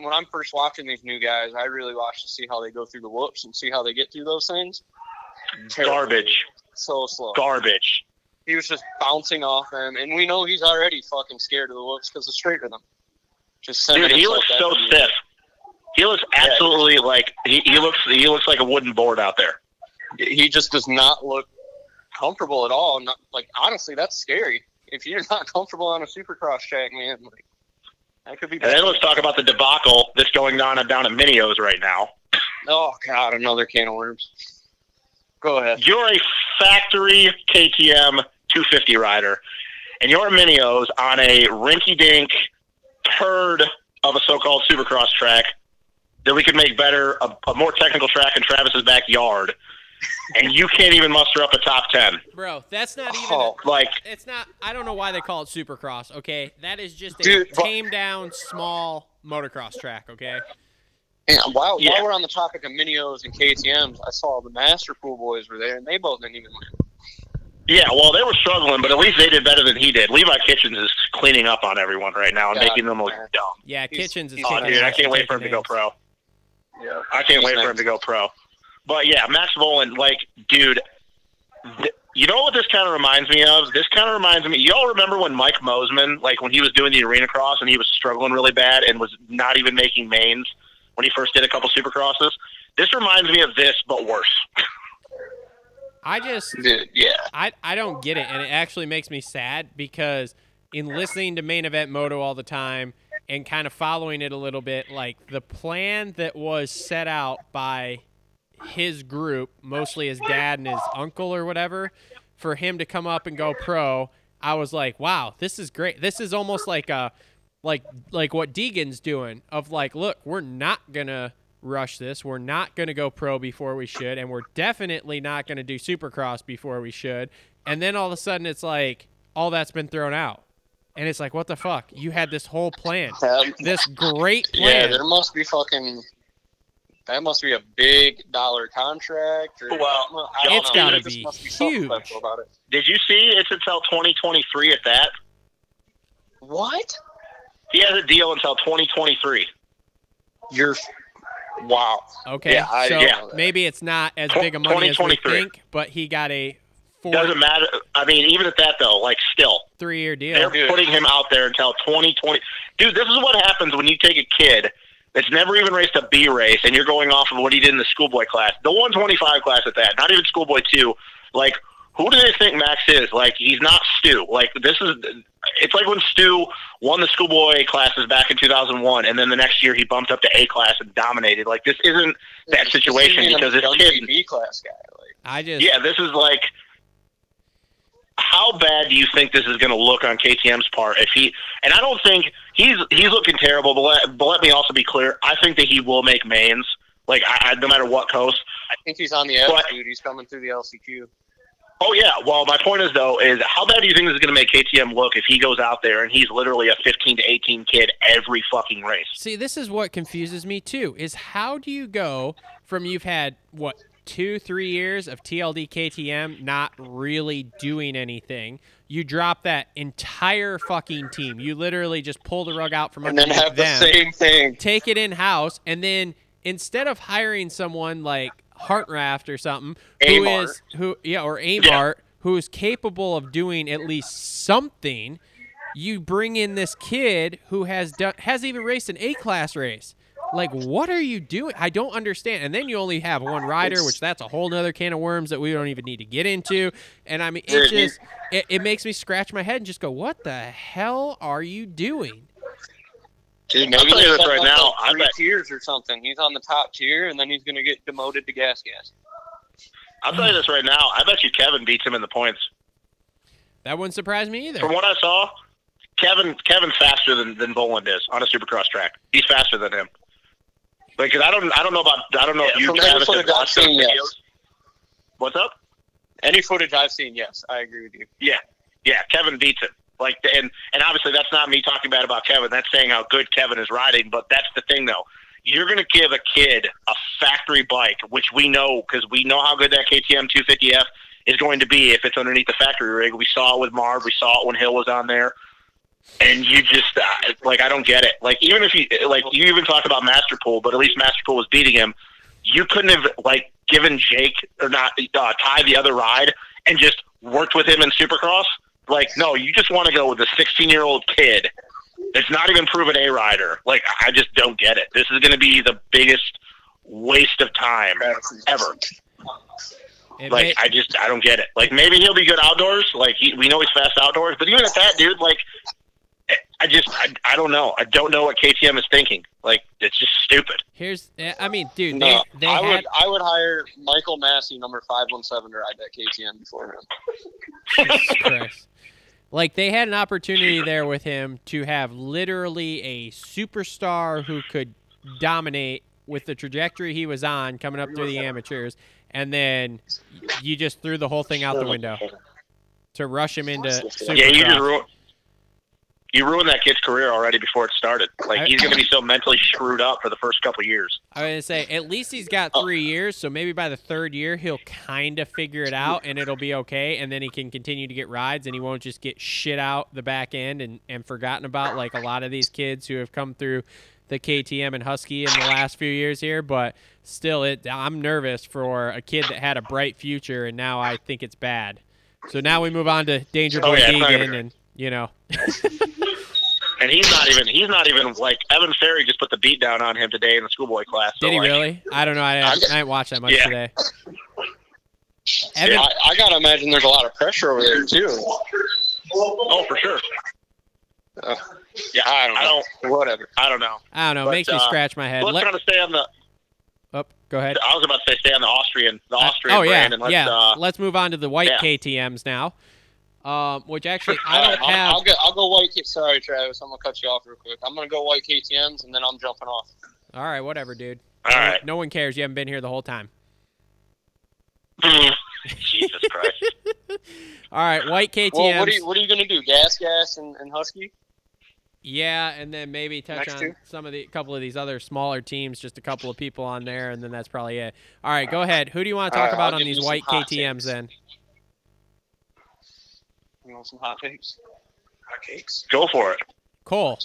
when I'm first watching these new guys, I really watch to see how they go through the whoops and see how they get through those things. Terrible. Garbage, So slow. garbage. He was just bouncing off them, and we know he's already fucking scared of the whoops because of straight rhythm. Just Dude, he looks so stiff. He looks absolutely like he, he looks he looks like a wooden board out there. he just does not look comfortable at all. Not like honestly, that's scary. If you're not comfortable on a supercross track, man, like that could be. And then let's talk about the debacle that's going on down at Minios right now. Oh God, another can of worms. Go ahead. You're a factory KTM 250 rider, and you're at Minios on a rinky-dink turd of a so-called supercross track that we could make better, a, a more technical track in Travis's backyard, and you can't even muster up a top ten. Bro, that's not even. Oh, Like, it's not. I don't know why they call it Supercross. Okay, that is just a Dude, but- tame down small motocross track. Okay, And while, Yeah. while we're on the topic of minios and KTM's, I saw the Master Pool boys were there, and they both didn't even win. Yeah, well, they were struggling, but at least they did better than he did. Levi Kitchens is cleaning up on everyone right now and Yeah, making them look man. dumb. Yeah, He's- Kitchens is. he's Oh, dude, I can't and wait for him to go pro. Yeah, I can't wait for him to go pro. But yeah, Max Vohland, like, dude, th- you know what this kind of reminds me of? This kind of reminds me. Y'all remember when Mike Mosiman, like, when he was doing the arena cross and he was struggling really bad and was not even making mains when he first did a couple supercrosses? This reminds me of this, but worse. I just Dude, yeah. I I don't get it, and it actually makes me sad because in listening to main event moto all the time and kind of following it a little bit, like the plan that was set out by his group, mostly his dad and his uncle or whatever, for him to come up and go pro, I was like, wow, this is great. This is almost like a like like what Deegan's doing of like, look, we're not gonna rush this. We're not gonna go pro before we should, and we're definitely not gonna do supercross before we should. And then all of a sudden it's like all that's been thrown out. And it's like, what the fuck? You had this whole plan. Um, This great plan. yeah, plan. there must be fucking. That must be a big dollar contract. Or, Well, I don't it's know. gotta There be must something huge. About it. Did you see it's until 2023 at that? What? He has a deal until 2023. You're. Wow. Okay, Yeah, I- so yeah. maybe it's not as big a money as we think, but he got a four Doesn't matter. I mean, even at that though, like still, three year deal. they're dude. putting him out there until 2020. Dude, this is what happens when you take a kid that's never even raced a B race and you're going off of what he did in the schoolboy class, the 125 class at that, not even schoolboy two. Like, who do they think Max is? Like, he's not Stu. Like, this is. It's like when Stu won the schoolboy classes back in 2001, and then the next year he bumped up to A class and dominated. Like, this isn't that situation because this a kid. B class guy. Like, I just Yeah, this is like. How bad do you think this is going to look on KTM's part if he? And I don't think he's he's looking terrible. But let, but let me also be clear. I think that he will make mains. Like I, I, no matter what coast. I think he's on the edge, But- dude. He's coming through the LCQ. Oh yeah. Well, my point is though is how bad do you think this is going to make KTM look if he goes out there and he's literally a 15 to 18 kid every fucking race? see. This is what confuses me too. Is how do you go from you've had what two, three years of TLD KTM not really doing anything. You drop that entire fucking team. You literally just pull the rug out from And then underneath have the them. same thing. take it in house, and then instead of hiring someone like Hartranft or something, who Amart. is who yeah or Amart, who is capable of doing at least something, you bring in this kid who has done has even raced an A class race. Like, what are you doing? I don't understand. And then you only have one rider, which that's a whole nother can of worms that we don't even need to get into. And I mean, it just it, it makes me scratch my head and just go, "What the hell are you doing?" Dude, I'll maybe tell you this right up now, like I three bet- tiers or something. He's on the top tier, and then he's gonna get demoted to gas gas. I'll tell you this right now. I bet you Kevin beats him in the points. That wouldn't surprise me either. From what I saw, Kevin Kevin's faster than than Vohland is on a Supercross track. He's faster than him. Like, 'cause I don't I don't know about I don't know if you from Travis any have footage watched those seen, yes. videos. What's up? Any footage I've seen, yes, I agree with you. Yeah, yeah. Kevin beats him. Like, and and obviously that's not me talking bad about Kevin. That's saying how good Kevin is riding. But that's the thing, though. You're going to give a kid a factory bike, which we know because we know how good that KTM 250F is going to be if it's underneath the factory rig. We saw it with Marv. We saw it when Hill was on there. And you just uh, like I don't get it. Like even if you like you even talk about Masterpool, but at least Masterpool was beating him. You couldn't have like given Jake or not uh, Ty the other ride and just worked with him in Supercross. Like no, you just want to go with a 16 year old kid that's not even proven a rider. Like I just don't get it. This is going to be the biggest waste of time ever. It Like may- I just I don't get it. Like maybe he'll be good outdoors. Like he, we know he's fast outdoors, but even at that, dude, like I just I, I don't know. I don't know what KTM is thinking. Like it's just stupid. here's, I mean, dude, No, they, they I had, would I would hire Michael Massey, number five one seven, to ride that KTM before him. Like they had an opportunity there with him to have literally a superstar who could dominate with the trajectory he was on coming up through the amateurs, and then you just threw the whole thing out the window to rush him into Yeah, you just Supercross. ruined. You ruined that kid's career already before it started. Like he's going to be so mentally screwed up for the first couple years. I was gonna say at least he's got oh. three years, so maybe by the third year he'll kind of figure it out and it'll be okay, and then he can continue to get rides and he won't just get shit out the back end and and forgotten about like a lot of these kids who have come through the KTM and Husky in the last few years here. But still, it I'm nervous for a kid that had a bright future and now I think it's bad. So now we move on to Danger Oh, Boy yeah, it's Deegan and you know And he's not even he's not even like Evan Ferry just put the beat down on him today in the schoolboy class. So did he like, really? I don't know. I, I, didn't watch that much Yeah. today. Evan, I, I gotta imagine there's a lot of pressure over there too. Oh, for sure. Yeah, I don't I know. don't Whatever. I don't know. I don't know. But, makes me uh, scratch my head. Let's Let, try to stay on the. oh, go ahead. I was about to say stay on the Austrian the Austrian oh yeah, and let's yeah. uh, let's move on to the white yeah. KTM's now. Um, which actually I don't right, I'll, have. I'll go. I'll go white. K- Sorry, Travis. I'm gonna cut you off real quick. I'm gonna go white KTM's and then I'm jumping off. All right, whatever, dude. all no, right. no one cares. You haven't been here the whole time. Jesus Christ. All right, white KTM's. Well, what are you What are you gonna do? Gas, gas, and, and Husky. yeah, and then maybe touch Next on two? some of the couple of these other smaller teams. Just a couple of people on there, and then that's probably it. All right, go ahead. Who do you want to talk right, about I'll on these white KTM's takes. then? You want some hot takes? Hot cakes. Go for it. Cole,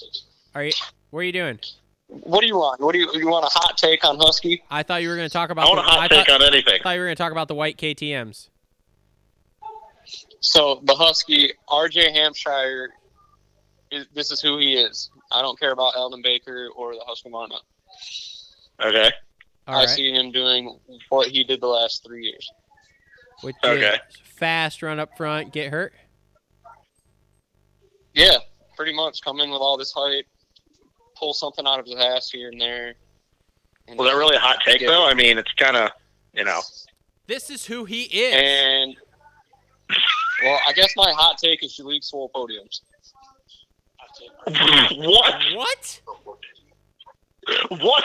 are you? What are you doing? What do you want? What do you you want a hot take on Husky? I thought you were going to talk about. I about. want a hot I take thought, on anything. I thought you were going to talk about the white KTM's. So the Husky, R.J. Hampshire. Is, this is who he is. I don't care about Aldon Baker or the Husqvarna. Okay. All I right. see him doing what he did the last three years. Which Okay. is fast run up front, get hurt. Yeah, pretty much come in with all this hype, pull something out of his ass here and there. And- Was that really a hot take Yeah. though? I mean, it's kind of you know. This is who he is. And well, I guess my hot take is Jalek Swoll podiums. what? what? What?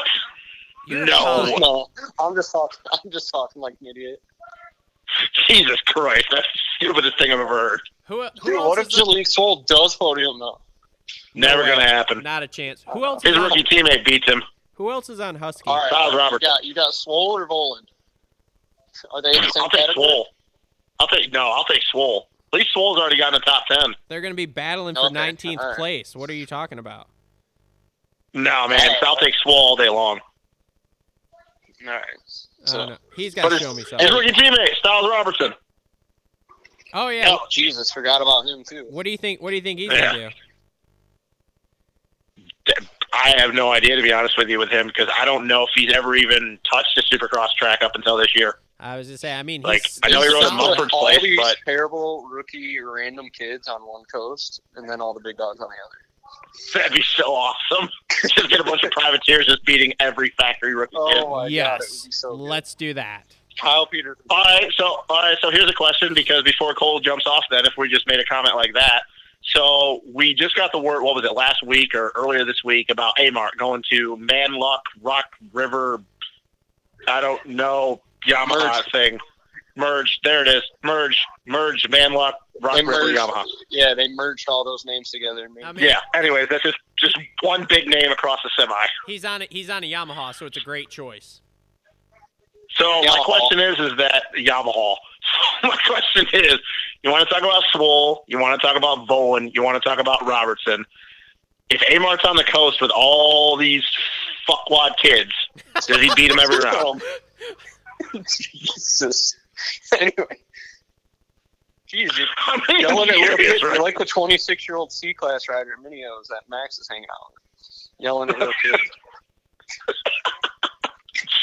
You're No. No, I'm just talking. I'm just talking like an idiot. Jesus Christ! That's the stupidest thing I've ever heard. Who, who Dude, else what if is on- Jalek Swoll does podium though? Never way. gonna happen. Not a chance. Who else? His Is on, rookie teammate beats him. who else is on Husky? All right, Stilez you Robertson. got you got Swoll or Vohland. Are they in the same I'll take category? Swoll. I'll take no. I'll take Swoll. At least Swoll's already got in the top ten. They're going to be battling for Okay, 19th all right. place. What are you talking about? No man, I'll take Swoll all day long. All right. I So, don't know. He's got But to show me something. his rookie teammate, Stilez Robertson. Oh yeah. oh Jesus, forgot about him too. What do you think? What do you think he's Yeah. going to do? I have no idea to be honest with you with him because I don't know if he's ever even touched a Supercross track up until this year. I was just say. I mean, Like, he's, I know he he's rode solid. Mumford's all place, these but- terrible rookie random kids on one coast, and then all the big dogs on the other. That'd be so awesome. just get a bunch of privateers just beating every factory rookie oh kid. Oh my god, Yes. be so good. Let's do that. Kyle Peters. All right, so all right, so here's a question because before Cole jumps off, then if we just made a comment like that, so we just got the word. What was it last week or earlier this week about Amart going to Manluk Rock River? I don't know Yamaha Merge. thing. Merge. There it is. Merge. Merge. Manluk Rock They River merged, Yamaha. yeah, they merged all those names together. I mean, Yeah. Anyways, that's just just one big name across the semi. he's on it. He's on a Yamaha, so it's a great choice. So my question is, is that Yamaha? So my question is, you want to talk about Swoll, you want to talk about Bowen, you want to talk about Robertson. If Amart's on the coast with all these fuckwad kids, does he beat them every round? Jesus. anyway. Jeez, you're I yelling at little kids. right? You're like the 26 year old C class rider at Mini O's that Max is hanging out with. Yelling at little kids.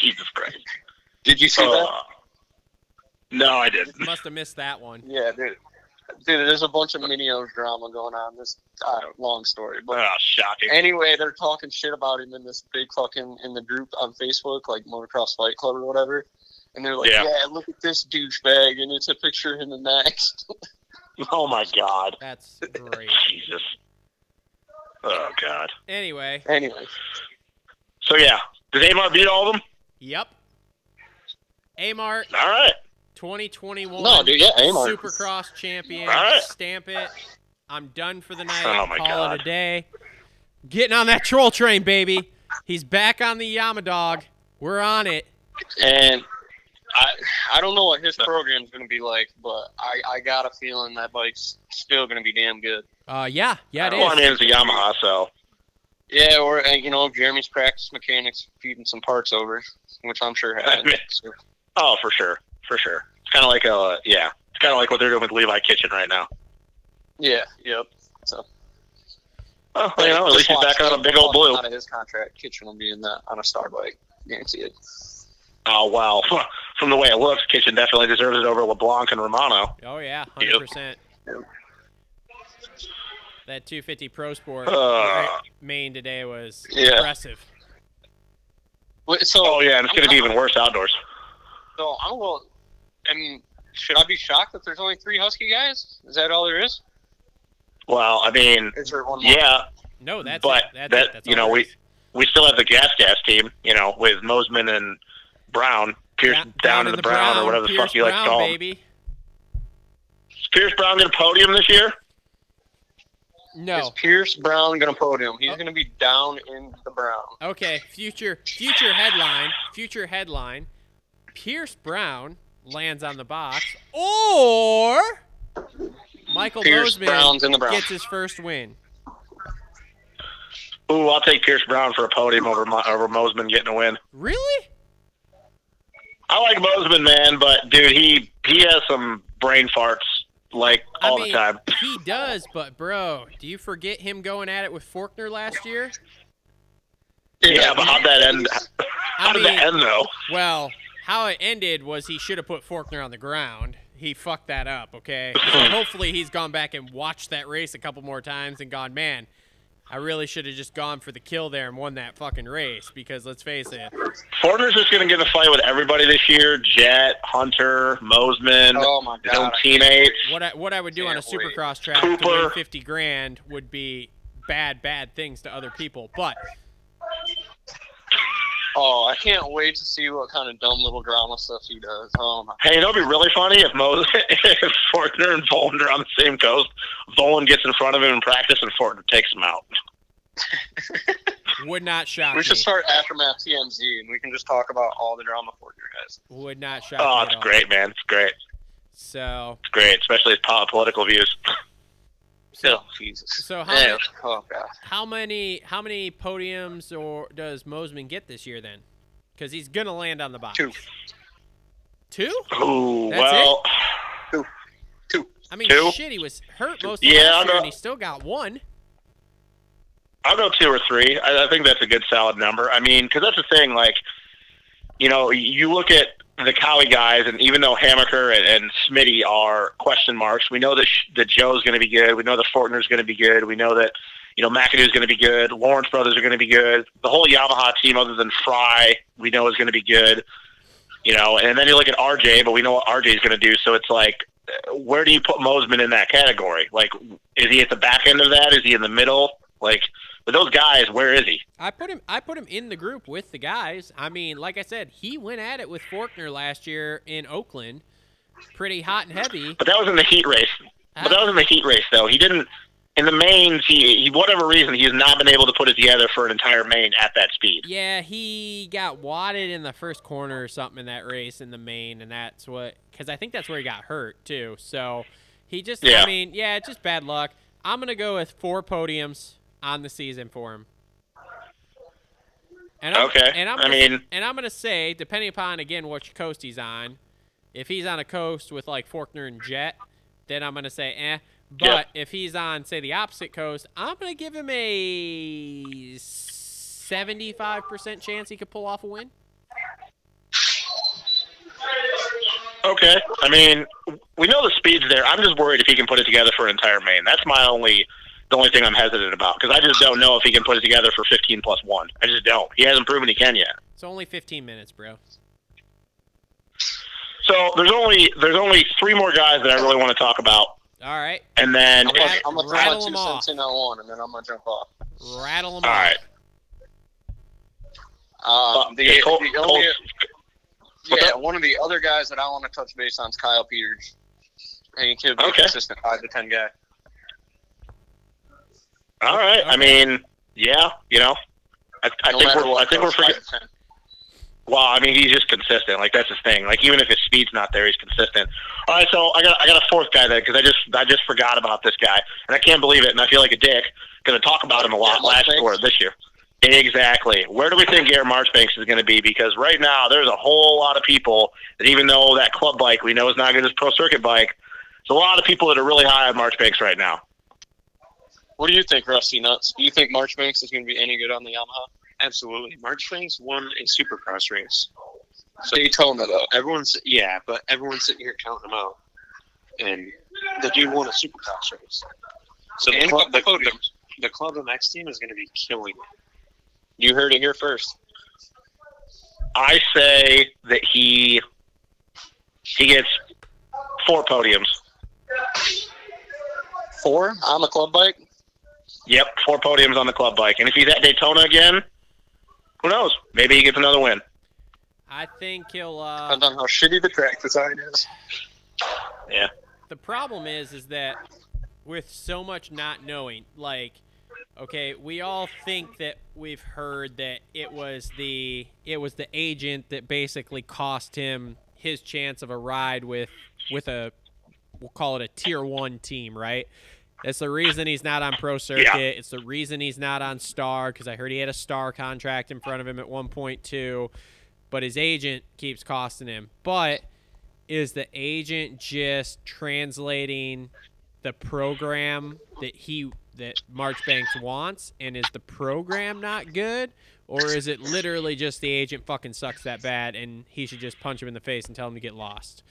Jesus Christ. Did you see that? Uh, no, I didn't. Must have missed that one. Yeah, dude. Dude, there's a bunch of Mini O's drama going on. This uh, long story, but Oh, shocking. anyway, they're talking shit about him in this big fucking in the group on Facebook, like Motocross Fight Club or whatever. And they're like, Yeah. yeah. look at this douchebag, and it's a picture of him and Max. Oh my God. That's great. Jesus. Oh God. Anyway, anyway, So yeah, does Amart beat all of them? yep. Amart All right. 2021 No, dude, yeah, Amart. Supercross champion. All right. Stamp it. I'm done for the night. Oh, my Call God. it a day. Getting on that troll train, baby. He's back on the Yamadog. We're on it. And I I don't know what his program's going to be like, but I, I got a feeling that bike's still going to be damn good. Uh, yeah, yeah, it is. Well, I mean, it's a Yamaha, so Yeah, or you know Jeremy's practice mechanics feeding some parts over, which I'm sure happened. So, oh, for sure, for sure. It's kind of like a yeah. It's kind of like what they're doing with Levi Kitchen right now. yeah, yep. So Oh, you know, at least he's back on a big old blue. Out of his contract, Kitchen will be in that on a star bike. Guarantee it. Oh wow! From the way it looks, Kitchen definitely deserves it over LeBlanc and Romano. Oh yeah, Yep. hundred percent. That 250 Pro Sport Uh. main today was Yeah. impressive. Wait, So Oh yeah, and it's going to be even worse outdoors. So I'm going. I mean, should I be shocked that there's only three Husky guys? Is that all there is? Well, I mean, Is there one more? yeah, No, that's but it. That's that it. That's you know we we still have the gas gas team. You know, with Mosiman and Brown, Pierce Da- down, in the, brown, or whatever the fuck you like Brown, to call him. Is Pierce Brown going to podium this year? No. Is Pierce Brown going to podium? He's Oh. going to be down in the brown. Okay. Future future headline. Future headline. Pierce Brown lands on the box, or Michael Pierce Bozeman Brown's in the brown. gets his first win. Ooh, I'll take Pierce Brown for a podium over Mo- over Mosiman getting a win. Really? I like Mosiman, man, but dude, he he has some brain farts like I all mean, the time. he does, but bro, do you forget him going at it with Forkner last year? Yeah, but how'd that end? How I did mean, that end though? Well, how it ended was he should have put Forkner on the ground. He fucked that up, okay? So hopefully he's gone back and watched that race a couple more times and gone, man, I really should have just gone for the kill there and won that fucking race because let's face it. Forkner's just going to get in a fight with everybody this year. Jett, Hunter, Mosiman, Oh my his own god! I- teammates. What I, what I would do on a Can't wait. supercross track to win 50 grand would be bad, bad things to other people. But Oh, I can't wait to see what kind of dumb little drama stuff he does. Oh my! Hey, it'll be really funny if Mos if Forkner and Vohland are on the same coast. Vohland gets in front of him in practice, and Forkner takes him out. would not shock We me. should start aftermath TMZ, and we can just talk about all the drama for you guys. Would not shock Oh, me it's at all. great, man. It's great. So, It's great, especially his po- political views. Oh, Jesus. so how Yeah. many, Oh how many how many podiums or does Mosiman get this year then? Because he's gonna land on the box. Two. Two? Ooh, That's well, I mean, Two? shit, he was hurt most of Yeah, last year, and he still got one. I'll go two or three. I, I think that's a good solid number. I mean, because that's the thing. Like, you know, you look at the Cali guys, and even though Hammaker and, and Smitty are question marks, we know that Sh- that Joe's going to be good. We know that Forkner's going to be good. We know that you know McAdoo's going to be good. Lawrence brothers are going to be good. The whole Yamaha team, other than Frye, we know is going to be good. You know, and then you look at RJ, but we know what RJ is going to do. So it's like, where do you put Mosiman in that category? Like, is he at the back end of that? Is he in the middle? Like, with those guys, where is he? I put him. I put him in the group with the guys. I mean, like I said, he went at it with Forkner last year in Oakland, pretty hot and heavy. But that was in the heat race. But that was in the heat race, though. He didn't. In the mains, he, he whatever reason, he has not been able to put it together for an entire main at that speed. Yeah, he got wadded in the first corner or something in that race in the main, and that's what because I think that's where he got hurt too. So he just, Yeah. I mean, yeah, it's just bad luck. I'm gonna go with four podiums on the season for him. And I'm, Okay, and I'm I gonna, mean- and I'm gonna say, depending upon again which coast he's on, if he's on a coast with like Forkner and Jett, then I'm gonna say eh. But Yeah. if he's on say the opposite coast, I'm gonna give him a 75% chance he could pull off a win. Okay, I mean, we know the speed's there. I'm just worried if he can put it together for an entire main. That's my only, the only thing I'm hesitant about because I just don't know if he can put it together for 15 plus one. I just don't. He hasn't proven he can yet. It's only 15 minutes, bro. So there's only there's only three more guys that I really want to talk about, All right, and then I'm gonna, Rat- I'm gonna throw rattle my two them off. cents in on one, and then I'm gonna jump off. rattle them all off. right. Uh, Uh, the, okay, Col- the only, What's yeah, one of the other guys that I want to touch base on is Kyle Peters. And he could be Okay. a consistent five to ten guy. All right. I mean, yeah, you know, I, I no think we're. I think we're forgetting. five to 10. Well, I mean, he's just consistent. Like that's his thing. Like even if his speed's not there, he's consistent. All right, so I got I got a fourth guy there because I just I just forgot about this guy, and I can't believe it, and I feel like a dick. Going to talk about him a lot Yeah, last or this year. Exactly. Where do we think Garrett Marchbanks is going to be? Because right now there's a whole lot of people that even though that club bike we know is not good as pro circuit bike, there's a lot of people that are really high on Marchbanks right now. What do you think, Rusty Nuts? Do you think Marchbanks is going to be any good on the Yamaha? Absolutely. Marchbanks won a supercross race. So Daytona, though. Everyone's yeah, but everyone's sitting here counting them out. And the dude won a supercross race. So the club, the the, the Club MX team is going to be killing it. You heard it here first. I say that he he gets four podiums. Four on the club bike. Yep, four podiums on the club bike. And if he's at Daytona again, who knows? Maybe he gets another win. I think he'll. Uh, Depends on how shitty the track design is. Yeah. the problem is, is that with so much not knowing, like, okay, we all think that we've heard that it was the it was the agent that basically cost him his chance of a ride with with a we'll call it a tier one team, right? That's the reason he's not on pro circuit. It's the reason he's not on star because I heard he had a star contract in front of him at 1.2, but his agent keeps costing him. But is the agent just translating the program that he that Marchbanks wants and is the program not good or is it literally just the agent fucking sucks that bad and he should just punch him in the face and tell him to get lost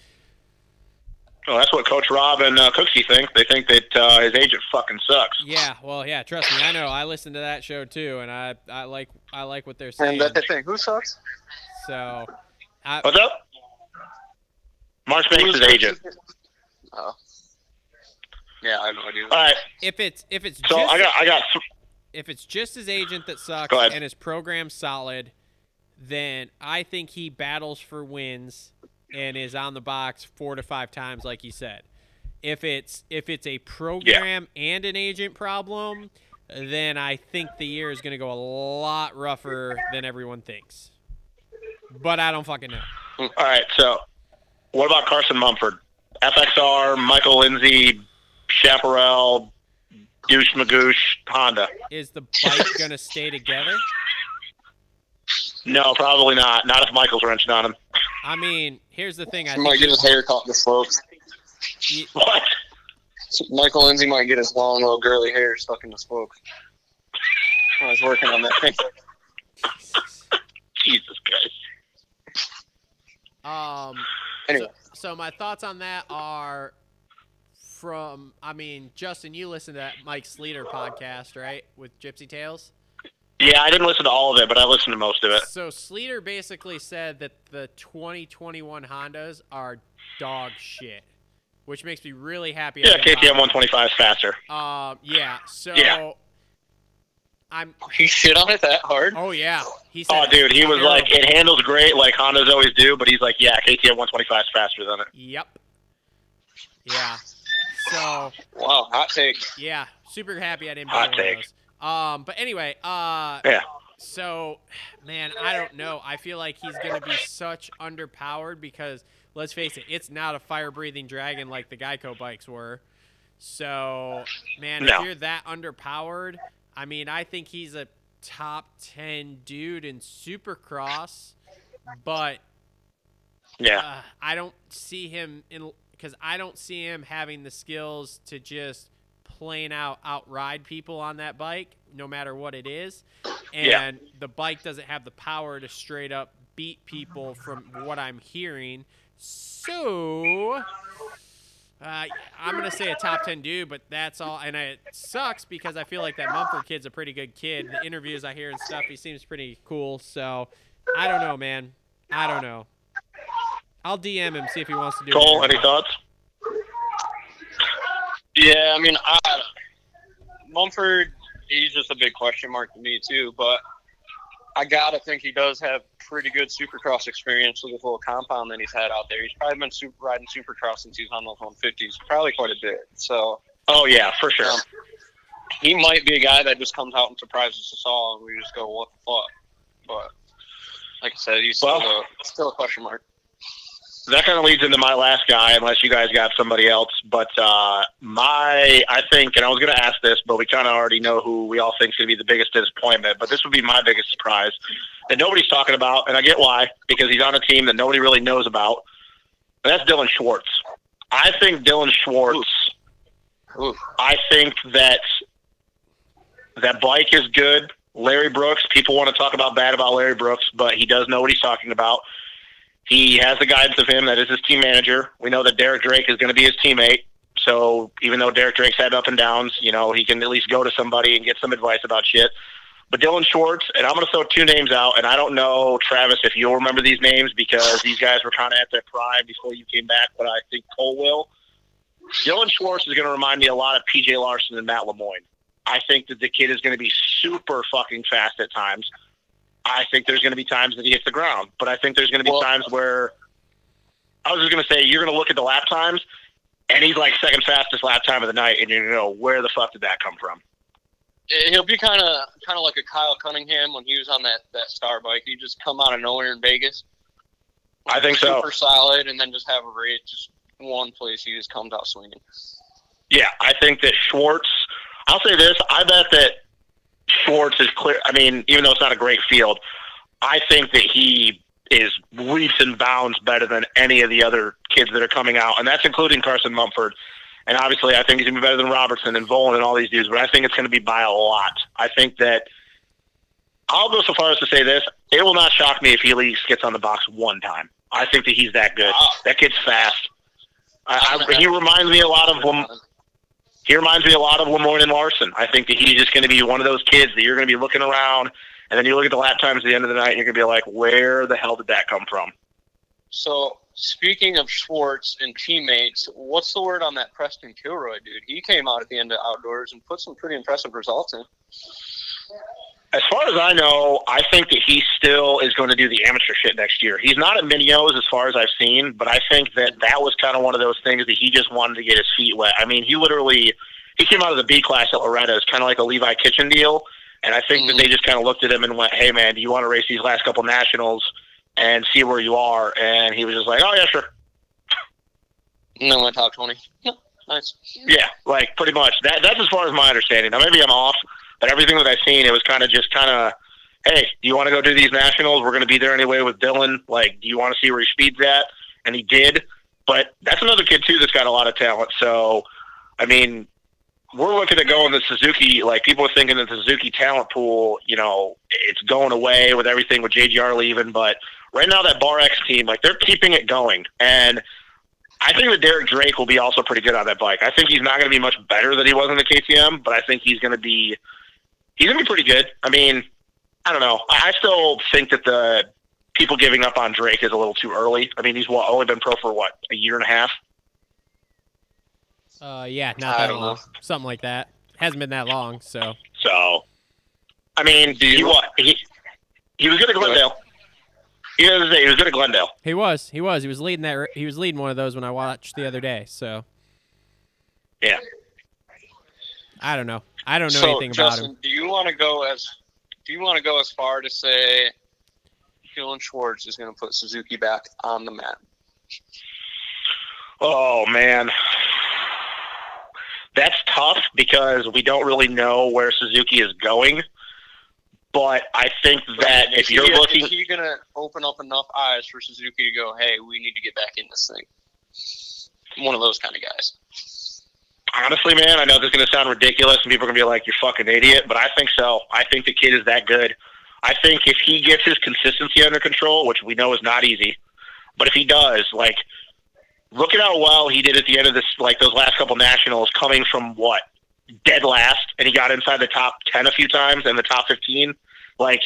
Well, that's what Coach Rob and uh, Cooksey think. They think that uh, his agent fucking sucks. yeah well yeah trust me I know I listened to that show too and I I like I like what they're saying And that's the thing. Who sucks? so I, What's up? Marchbanks' agent. Oh. Yeah, I have no idea. All right, if it's if it's so just I got I got th- if it's just his agent that sucks and his program solid, then I think he battles for wins and is on the box four to five times, like you said. If it's if it's a program and an agent problem, then I think the year is going to go a lot rougher than everyone thinks. But I don't fucking know. all right. So, what about Carson Mumford? FXR, Michael Lindsay, Chaparral, Douche Magoosh, Honda. Is the bike going to stay together? No, probably not. Not if Michael's wrenching on him. I mean, here's the thing. I might think get his hair caught in the slopes. What? Michael Lindsay might get his long, little girly hair stuck in the spokes. I was working on that thing. Jesus Christ. Um, Anyway, so my thoughts on that are from I mean, Justin, you listen to that Mike Sleeter podcast, right? With Gypsy Tales? Yeah, I didn't listen to all of it, but I listened to most of it. So Sleeter basically said that the 2021 Hondas are dog shit. Which makes me really happy. Yeah, KTM 125 is faster. Um, yeah. So Yeah. I'm. he shit on it that hard. Oh yeah. He said. Oh, dude, he was terrible. like, it handles great, like Hondas always do, but he's like, yeah, KTM 125 is faster than it. Yep. Yeah. So Wow, hot take. yeah, super happy I didn't buy Hot one take. of those. Um, but anyway, uh, Yeah. So, man, I don't know. I feel like he's going to be such underpowered because, let's face it, it's not a fire breathing dragon like the Geico bikes were. So, man, No. if you're that underpowered, I mean, I think he's a top 10 dude in Supercross, but Yeah. uh, I don't see him in because I don't see him having the skills to just plain out outride people on that bike, no matter what it is. And Yeah. the bike doesn't have the power to straight up beat people from what I'm hearing. So. Uh, I'm gonna say a top ten dude, but that's all, and it sucks because I feel like that Mumford kid's a pretty good kid. The interviews I hear and stuff, he seems pretty cool. So, I don't know, man. I don't know. I'll DM him see if he wants to do. Cole, it. any thoughts? Yeah, I mean, I, Mumford, he's just a big question mark to me too. But I gotta think he does have pretty good Supercross experience with the little compound that he's had out there. He's probably been super, riding Supercross since he's on those 150s, probably quite a bit. So Oh, yeah, for sure. Um, he might be a guy that just comes out and surprises us all, and we just go, "What the fuck?" But like I said, he's still, a, still a question mark. That kind of leads into my last guy, unless you guys got somebody else. But uh, my, I think, and I was going to ask this, but we kind of already know who we all think is going to be the biggest disappointment. But this would be my biggest surprise that nobody's talking about, and I get why, because he's on a team that nobody really knows about. And that's Dilan Schwartz. I think Dilan Schwartz. I think that that bike is good. Larry Brooks. People want to talk about bad about Larry Brooks, but he does know what he's talking about. He has the guidance of him that is his team manager. We know that Derek Drake is going to be his teammate. So even though Derek Drake's had up and downs, you know, he can at least go to somebody and get some advice about shit. But Dilan Schwartz, and I'm going to throw two names out, and I don't know, Travis, if you'll remember these names because these guys were kind of at their prime before you came back, but I think Cole will. Dilan Schwartz is going to remind me a lot of PJ Larson and Matt Lemoyne. I think that the kid is going to be super fucking fast at times. I think there's going to be times that he hits the ground, but I think there's going to be Well- times where I was just going to say you're going to look at the lap times, and he's like second fastest lap time of the night, and you're going to go, where the fuck did that come from? Eh, He'll be kind of kind of like a Kyle Cunningham when he was on that that star bike. He just come out of nowhere in Vegas. I think so. Super solid, and then just have a race. Just one place he just comes out swinging. Yeah, I think that Schwartz. I'll say this: I bet that Schwartz is clear. I mean, even though it's not a great field, I think that he is leaps and bounds better than any of the other kids that are coming out, and that's including Carson Mumford. And obviously, I think he's gonna be better than Robertson and Vohland and all these dudes. But I think it's gonna be by a lot. I think that I'll go so far as to say this: it will not shock me if he at least gets on the box one time. I think that he's that good. Wow. That kid's fast. I, I, he reminds me a lot of he reminds me a lot of Lemoyne and Larson. I think that he's just going to be one of those kids that you're going to be looking around, and then you look at the lap times at the end of the night, and you're going to be like, where the hell did that come from? So speaking of Schwartz and teammates, what's the word on that Preston Kilroy dude? He came out at the end of outdoors and put some pretty impressive results in. As far as I know, I think that he still is going to do the amateur shit next year. He's not at Mini O's as far as I've seen, but I think that that was kind of one of those things that he just wanted to get his feet wet. I mean, he literally he came out of the B class at Loretta as kind of like a Levi Kitchen deal, and I think that they mm-hmm. just kind of looked at him and went, "Hey, man, do you want to race these last couple nationals and see where you are?" And he was just like, "Oh yeah, sure." Then went top twenty. Yeah, nice. Yeah, like pretty much. That that's as far as my understanding. Now maybe I'm off, but everything that I've seen, it was kind of just kind of, hey, do you want to go do these nationals? We're going to be there anyway with Dilan. Like, do you want to see where he speeds at? And he did. But that's another kid too that's got a lot of talent. So, I mean, we're looking at going the Suzuki. Like people are thinking that the Suzuki talent pool, you know, it's going away with everything with JGR leaving. But right now, that Bar X team, like they're keeping it going, and I think that Derek Drake will be also pretty good on that bike. I think he's not going to be much better than he was in the KTM, but I think he's going to be he's going to be pretty good. I mean, I don't know. I I still think that the people giving up on Drake is a little too early. I mean, he's only been pro for what a year and a half. Uh, yeah, not I that don't long. know. Something like that. Hasn't been that long, so. So, I mean, he what he he was good at Glendale. He was, he was good at Glendale. He was. He was. He was leading that. He was leading one of those when I watched the other day. So Yeah. I don't know. I don't know so, anything about Justin, him. do you want to go as do you want to go as far to say Dilan Schwartz is going to put Suzuki back on the map? Oh man, that's tough because we don't really know where Suzuki is going. But I think that if you're he, looking, is he going to open up enough eyes for Suzuki to go, hey, we need to get back in this thing? One of those kind of guys. Honestly, man, I know this is going to sound ridiculous, and people are going to be like, "You're fucking idiot," but I think so. I think the kid is that good. I think if he gets his consistency under control, which we know is not easy, but if he does, like, look at how well he did at the end of this, like those last couple nationals, coming from what dead last, and he got inside the top ten a few times and the top fifteen. Like,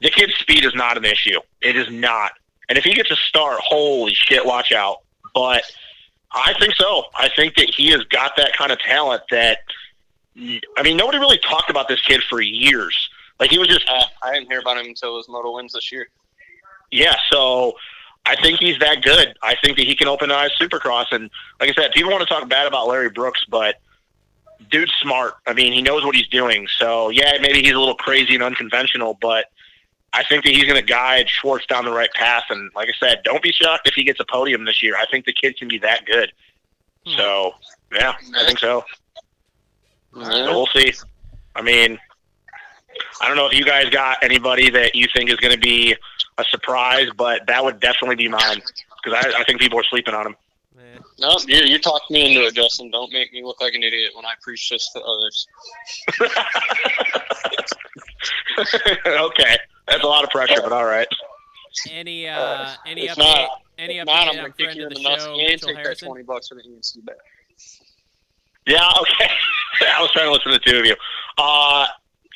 the kid's speed is not an issue. It is not. And if he gets a start, holy shit, watch out. But I think so. I think that he has got that kind of talent that. I mean, nobody really talked about this kid for years. Like he was just Uh, I didn't hear about him until his moto wins this year. yeah, so I think he's that good. I think that he can open eyes Supercross, and like I said, people want to talk bad about Larry Brooks, but dude's smart. I mean, he knows what he's doing. So yeah, maybe he's a little crazy and unconventional, but I think that he's going to guide Schwartz down the right path. And like I said, don't be shocked if he gets a podium this year. I think the kid can be that good. Hmm. So yeah, I think so. So we'll see. I mean, I don't know if you guys got anybody that you think is going to be a surprise, but that would definitely be mine because I, I think people are sleeping on him. No, you you talked me into it, Justin. Don't make me look like an idiot when I preach this to others. okay, that's a lot of pressure, but all right. Any uh, any It's update? not. any If update not, I'm gonna kick you of in the the nuts and Mitchell take that Harrison? twenty bucks for the ENC bet. Yeah, okay. I was trying to listen to the two of you. Uh,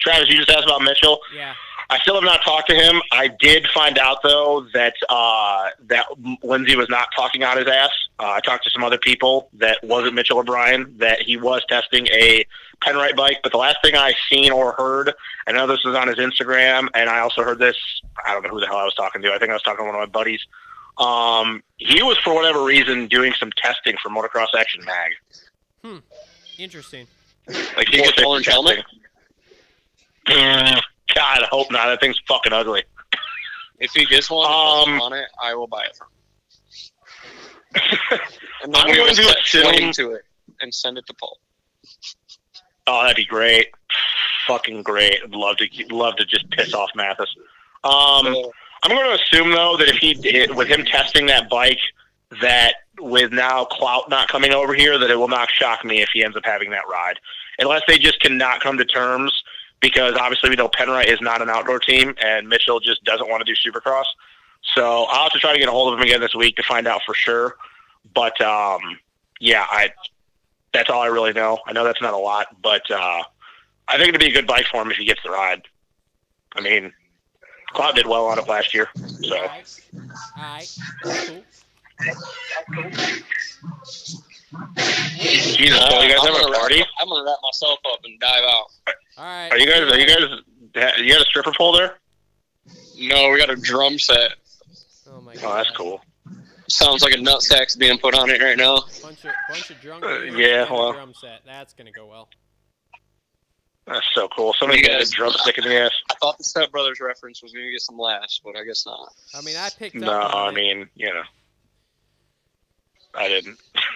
Travis, you just asked about Mitchell. Yeah. I still have not talked to him. I did find out though that uh, that Lindsay was not talking out his ass. Uh, I talked to some other people that wasn't Mitchell O'Brien that he was testing a Penrite bike. But the last thing I seen or heard, I know this was on his Instagram, and I also heard this. I don't know who the hell I was talking to. I think I was talking to one of my buddies. Um, he was for whatever reason doing some testing for Motocross Action Mag. Hmm. Interesting. Like he Fourth gets orange helmet? Mm, God, I hope not. That thing's fucking ugly. If he gets one Um, on it, I will buy it and then I'm going to assume- flame to it and send it to Paul. Oh, that'd be great. Fucking great. I'd love to love to just piss off Mathis. Um, I'm going to assume though that if he with him testing that bike, that with now Clout not coming over here, that it will not shock me if he ends up having that ride, unless they just cannot come to terms. Because obviously we know Penrite is not an outdoor team, and Mitchell just doesn't want to do Supercross. So I'll have to try to get a hold of him again this week to find out for sure. But um, yeah, I that's all I really know. I know that's not a lot, but uh, I think it'd be a good bike for him if he gets the ride. I mean, Cloud did well on it last year, so All right. All right. Cool. Jesus, so you guys I'm having gonna a party? Wrap, I'm gonna wrap myself up and dive out. All right. Are you guys? Are you guys? You got a stripper pole there? No, we got a drum set. Oh my god. Oh, god. that's cool. Sounds like a nut sack's being put on it right now. Bunch of bunch of drunk. Uh, yeah, and a well. Drum set. That's gonna go well. That's so cool. Somebody got a guys- drumstick in the ass. I thought the Step Brothers reference was gonna get some laughs, but I guess not. I mean, I picked No, up. on I it. mean, you know, I didn't.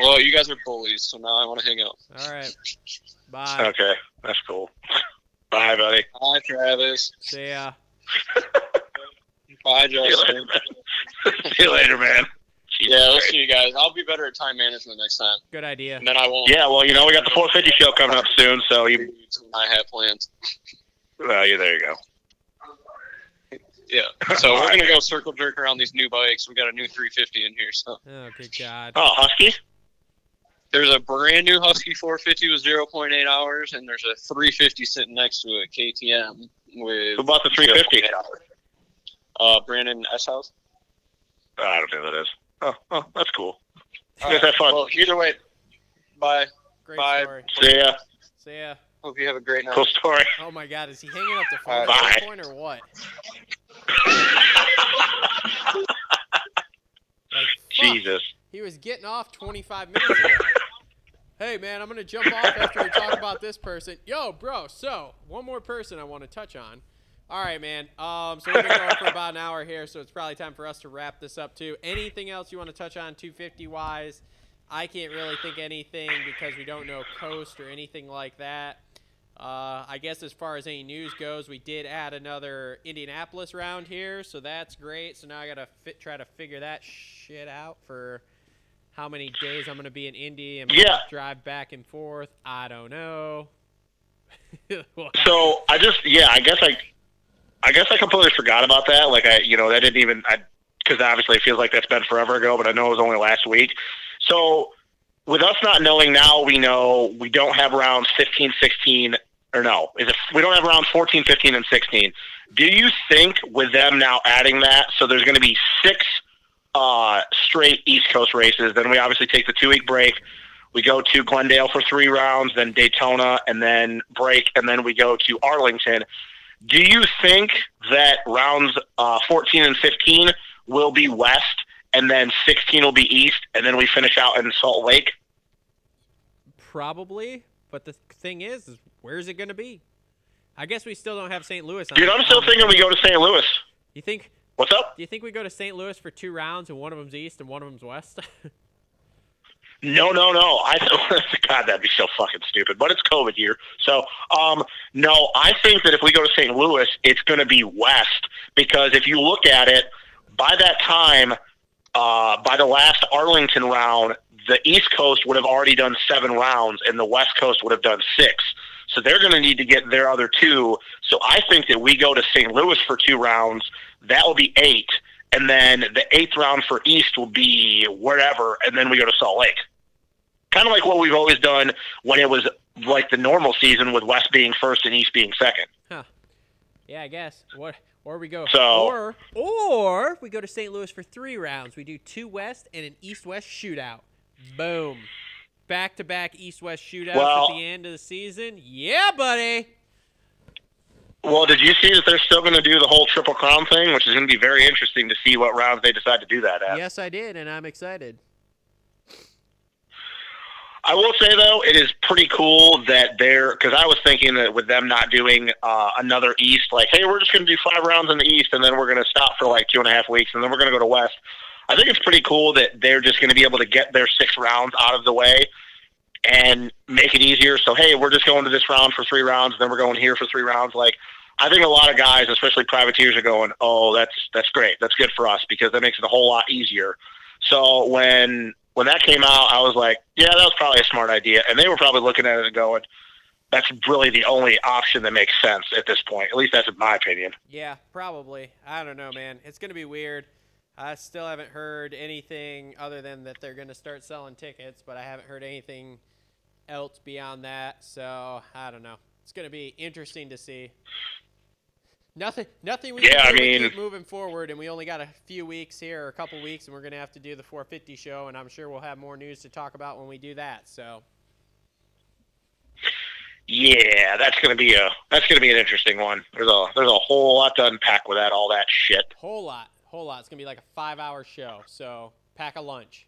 Well, you guys are bullies, so now I want to hang out. All right. Bye. Okay, that's cool. Bye, buddy. Bye, Travis. See ya. Bye, See you later, Justin. man. See you later, man. Jesus Yeah, we'll Christ. see you guys. I'll be better at time management next time, Good idea. and then I won't. Yeah, well, you know, we got the 450 show coming up soon, so you, I have plans. well, yeah, there you go. Yeah. So we're gonna go circle jerk around these new bikes. We got a new 350 in here. So Oh good god. Oh, Husky? There's a brand new Husky 450 with 0.8 hours, and there's a 350 sitting next to it, KTM with. Who bought the 350? Uh, Brandon S House. I don't know who that is. Oh, oh, that's cool. You guys have fun. Well, either way, bye. Great Bye. story. See ya. See ya. Hope you have a great night. Cool story. Oh my god, is he hanging up the phone All at right. this point or what? Like, fuck. Jesus. He was getting off 25 minutes ago. hey, man, I'm going to jump off after we talk about this person. Yo, bro, so one more person I want to touch on. All right, man. Um, so we've been going for about an hour here, so it's probably time for us to wrap this up, too. Anything else you want to touch on 250 wise? I can't really think anything because we don't know Coast or anything like that. Uh, I guess as far as any news goes, we did add another Indianapolis round here, so that's great. So now I gotta fit, try to figure that shit out for how many days I'm gonna be in Indy. and Yeah. drive back and forth? I don't know. So I just, yeah, I guess I, I guess I completely forgot about that. Like I, you know, that didn't even, I, because obviously it feels like that's been forever ago, but I know it was only last week. So with us not knowing now, we know we don't have rounds 15, 16, or no, is it? We don't have rounds 14, 15, and 16. Do you think with them now adding that, so there's going to be six uh, straight East Coast races? Then we obviously take the two week break. We go to Glendale for three rounds, then Daytona, and then break, and then we go to Arlington. Do you think that rounds uh, 14 and 15 will be west, and then 16 will be east, and then we finish out in Salt Lake? Probably. But the thing is, is where's it going to be? I guess we still don't have St. Louis. On Dude, I'm still thinking we go to St. Louis. You think? What's up? Do you think we go to St. Louis for two rounds and one of them's east and one of them's west? No, no, no. I God, that'd be so fucking stupid. But it's COVID year, so um, no. I think that if we go to St. Louis, it's going to be west because if you look at it, by that time, uh, by the last Arlington round, the East Coast would have already done seven rounds, and the West Coast would have done six. So they're going to need to get their other two. So I think that we go to St. Louis for two rounds. That will be eight. And then the eighth round for East will be wherever, and then we go to Salt Lake kind of like what we've always done when it was like the normal season with West being first and East being second. Huh. yeah, I guess. What? Or we go. So- or or we go to St. Louis for three rounds. We do two west and an east-west shootout. Boom. Back to back east-west shootouts Well- at the end of the season. Yeah, buddy. Well, did you see that they're still going to do the whole Triple Crown thing, which is going to be very interesting to see what rounds they decide to do that at. Yes, I did, and I'm excited. I will say though, it is pretty cool that they're because I was thinking that with them not doing uh, another East, like, hey, we're just going to do five rounds in the East, and then we're going to stop for like two and a half weeks, and then we're going to go to West. I think it's pretty cool that they're just going to be able to get their six rounds out of the way and make it easier. So, hey, we're just going to this round for three rounds, then we're going here for three rounds. Like, I think a lot of guys, especially privateers, are going, oh, that's that's great, that's good for us because that makes it a whole lot easier. So when when that came out, I was like, yeah, that was probably a smart idea. And they were probably looking at it and going, that's really the only option that makes sense at this point. At least that's my opinion. Yeah, probably. I don't know, man. It's gonna be weird. I still haven't heard anything other than that they're gonna start selling tickets, but I haven't heard anything else beyond that. So I don't know. It's gonna be interesting to see. Nothing, nothing we Yeah, I can do to mean- keep moving forward, and we only got a few weeks here, or a couple weeks, and we're gonna have to do the 450 show, and I'm sure we'll have more news to talk about when we do that. So Yeah, that's gonna be a that's gonna be an interesting one. There's a there's a whole lot to unpack with that all that shit. whole lot, whole lot. It's gonna be like a five-hour show. So pack a lunch.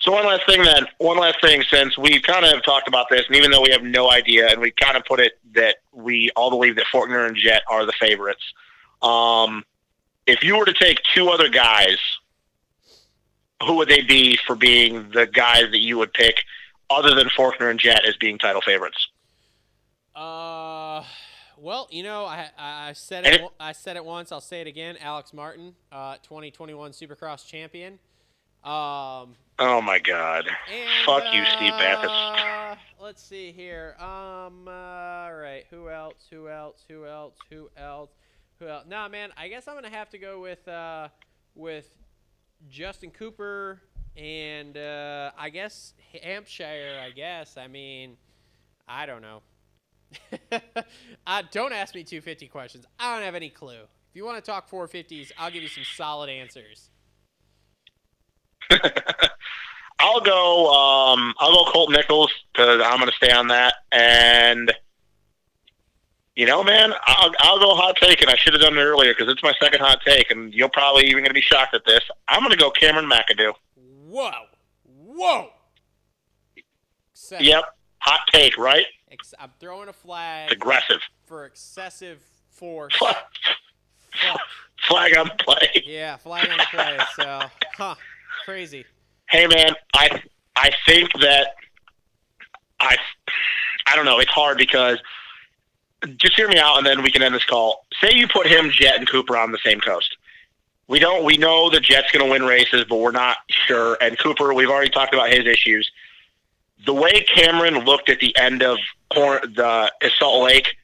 So one last thing then, one last thing since we kind of have talked about this, and even though we have no idea, and we kind of put it that we all believe that Forkner and Jett are the favorites. Um, if you were to take two other guys, who would they be for being the guys that you would pick, other than Forkner and Jett as being title favorites? Uh, well, you know, I I said it. I said it once. I'll say it again. Alex Martin, uh, 2021 Supercross champion. Um, Oh my God! and, Fuck you, Steve Matthes. uh, Let's see here. Um, uh, all right. Who else? Who else? Who else? Who else? Who else? Nah, man. I guess I'm gonna have to go with uh, with Justin Cooper and uh, I guess Hampshire. I guess. I mean, I don't know. uh, don't ask me 250 questions. I don't have any clue. If you want to talk 450s, I'll give you some solid answers. I'll go. Um, I'll go Colt Nichols because I'm going to stay on that. And you know, man, I'll I'll go hot take, and I should have done it earlier because it's my second hot take, and you're probably even going to be shocked at this. I'm going to go Cameron McAdoo. Whoa. Whoa. Excessive. Yep, hot take, right? Ex- I'm throwing a flag aggressive. for excessive force. Flag, Fuck. flag on play. Yeah, flag on play. So, huh, crazy. Hey, man, I I think that I I don't know. It's hard because just hear me out, and then we can end this call. Say you put him, Jett, and Cooper on the same coast. We don't. We know the Jett's going to win races, but we're not sure. And Cooper, we've already talked about his issues. The way Cameron looked at the end of Cor- the Salt Lake,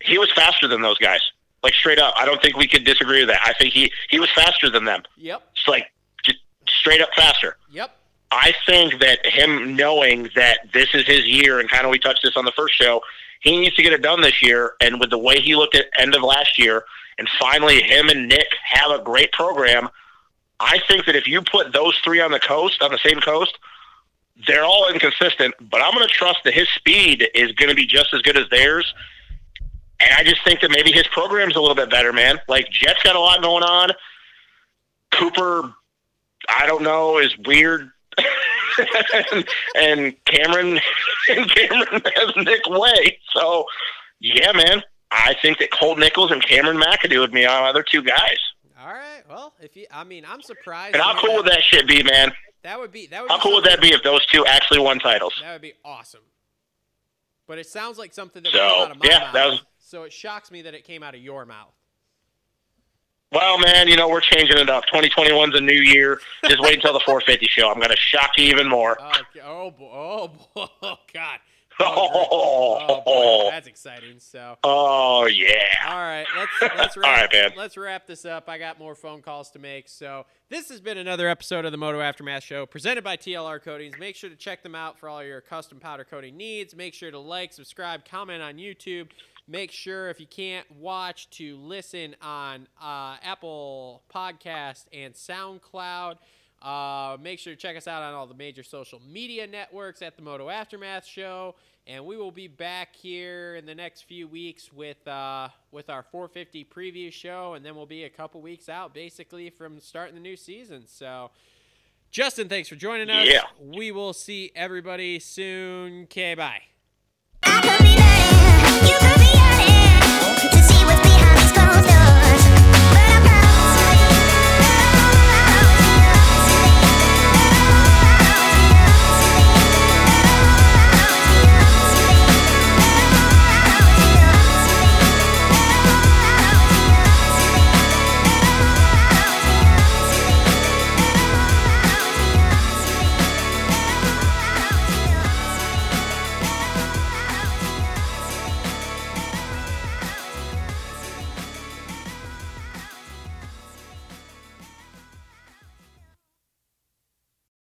he was faster than those guys. Like straight up, I don't think we could disagree with that. I think he he was faster than them. Yep. It's like just straight up faster. Yep. I think that him knowing that this is his year, and kind of we touched this on the first show, he needs to get it done this year. And with the way he looked at end of last year, and finally him and Nick have a great program, I think that if you put those three on the coast, on the same coast, they're all inconsistent. But I'm going to trust that his speed is going to be just as good as theirs. And I just think that maybe his program's a little bit better, man. Like Jett's got a lot going on. Cooper, I don't know, is weird. and, and Cameron and Cameron has Nick Wey. So yeah, man, I think that Colt Nichols and Cameron McAdoo would be our other two guys. All right. Well, if you, I mean, I'm surprised. And how cool would that shit be, man? That would be. That would. How cool would that be if those two actually won titles? That would be awesome. But it sounds like something that So, would come out of my yeah, mouth. that was- So it shocks me that it came out of your mouth. Well, man, you know we're changing it up. 2021's a new year. Just wait until the 450 show. I'm gonna shock you even more. Oh, okay. oh, bo- oh, bo- oh, God. Oh, Oh, boy, that's exciting. So, Oh yeah. all right, let's let's wrap, right, man. let's wrap this up. I got more phone calls to make. So, this has been another episode of the Moto Aftermath Show presented by TLR Coatings. Make sure to check them out for all your custom powder coating needs. Make sure to like, subscribe, comment on YouTube. Make sure if you can't watch to listen on uh, Apple Podcast and SoundCloud. Uh, make sure to check us out on all the major social media networks at the Moto Aftermath Show, and we will be back here in the next few weeks with uh, with our 450 preview show, and then we'll be a couple weeks out, basically from starting the new season. So, Justin, thanks for joining us. Yeah. We will see everybody soon. Okay, bye.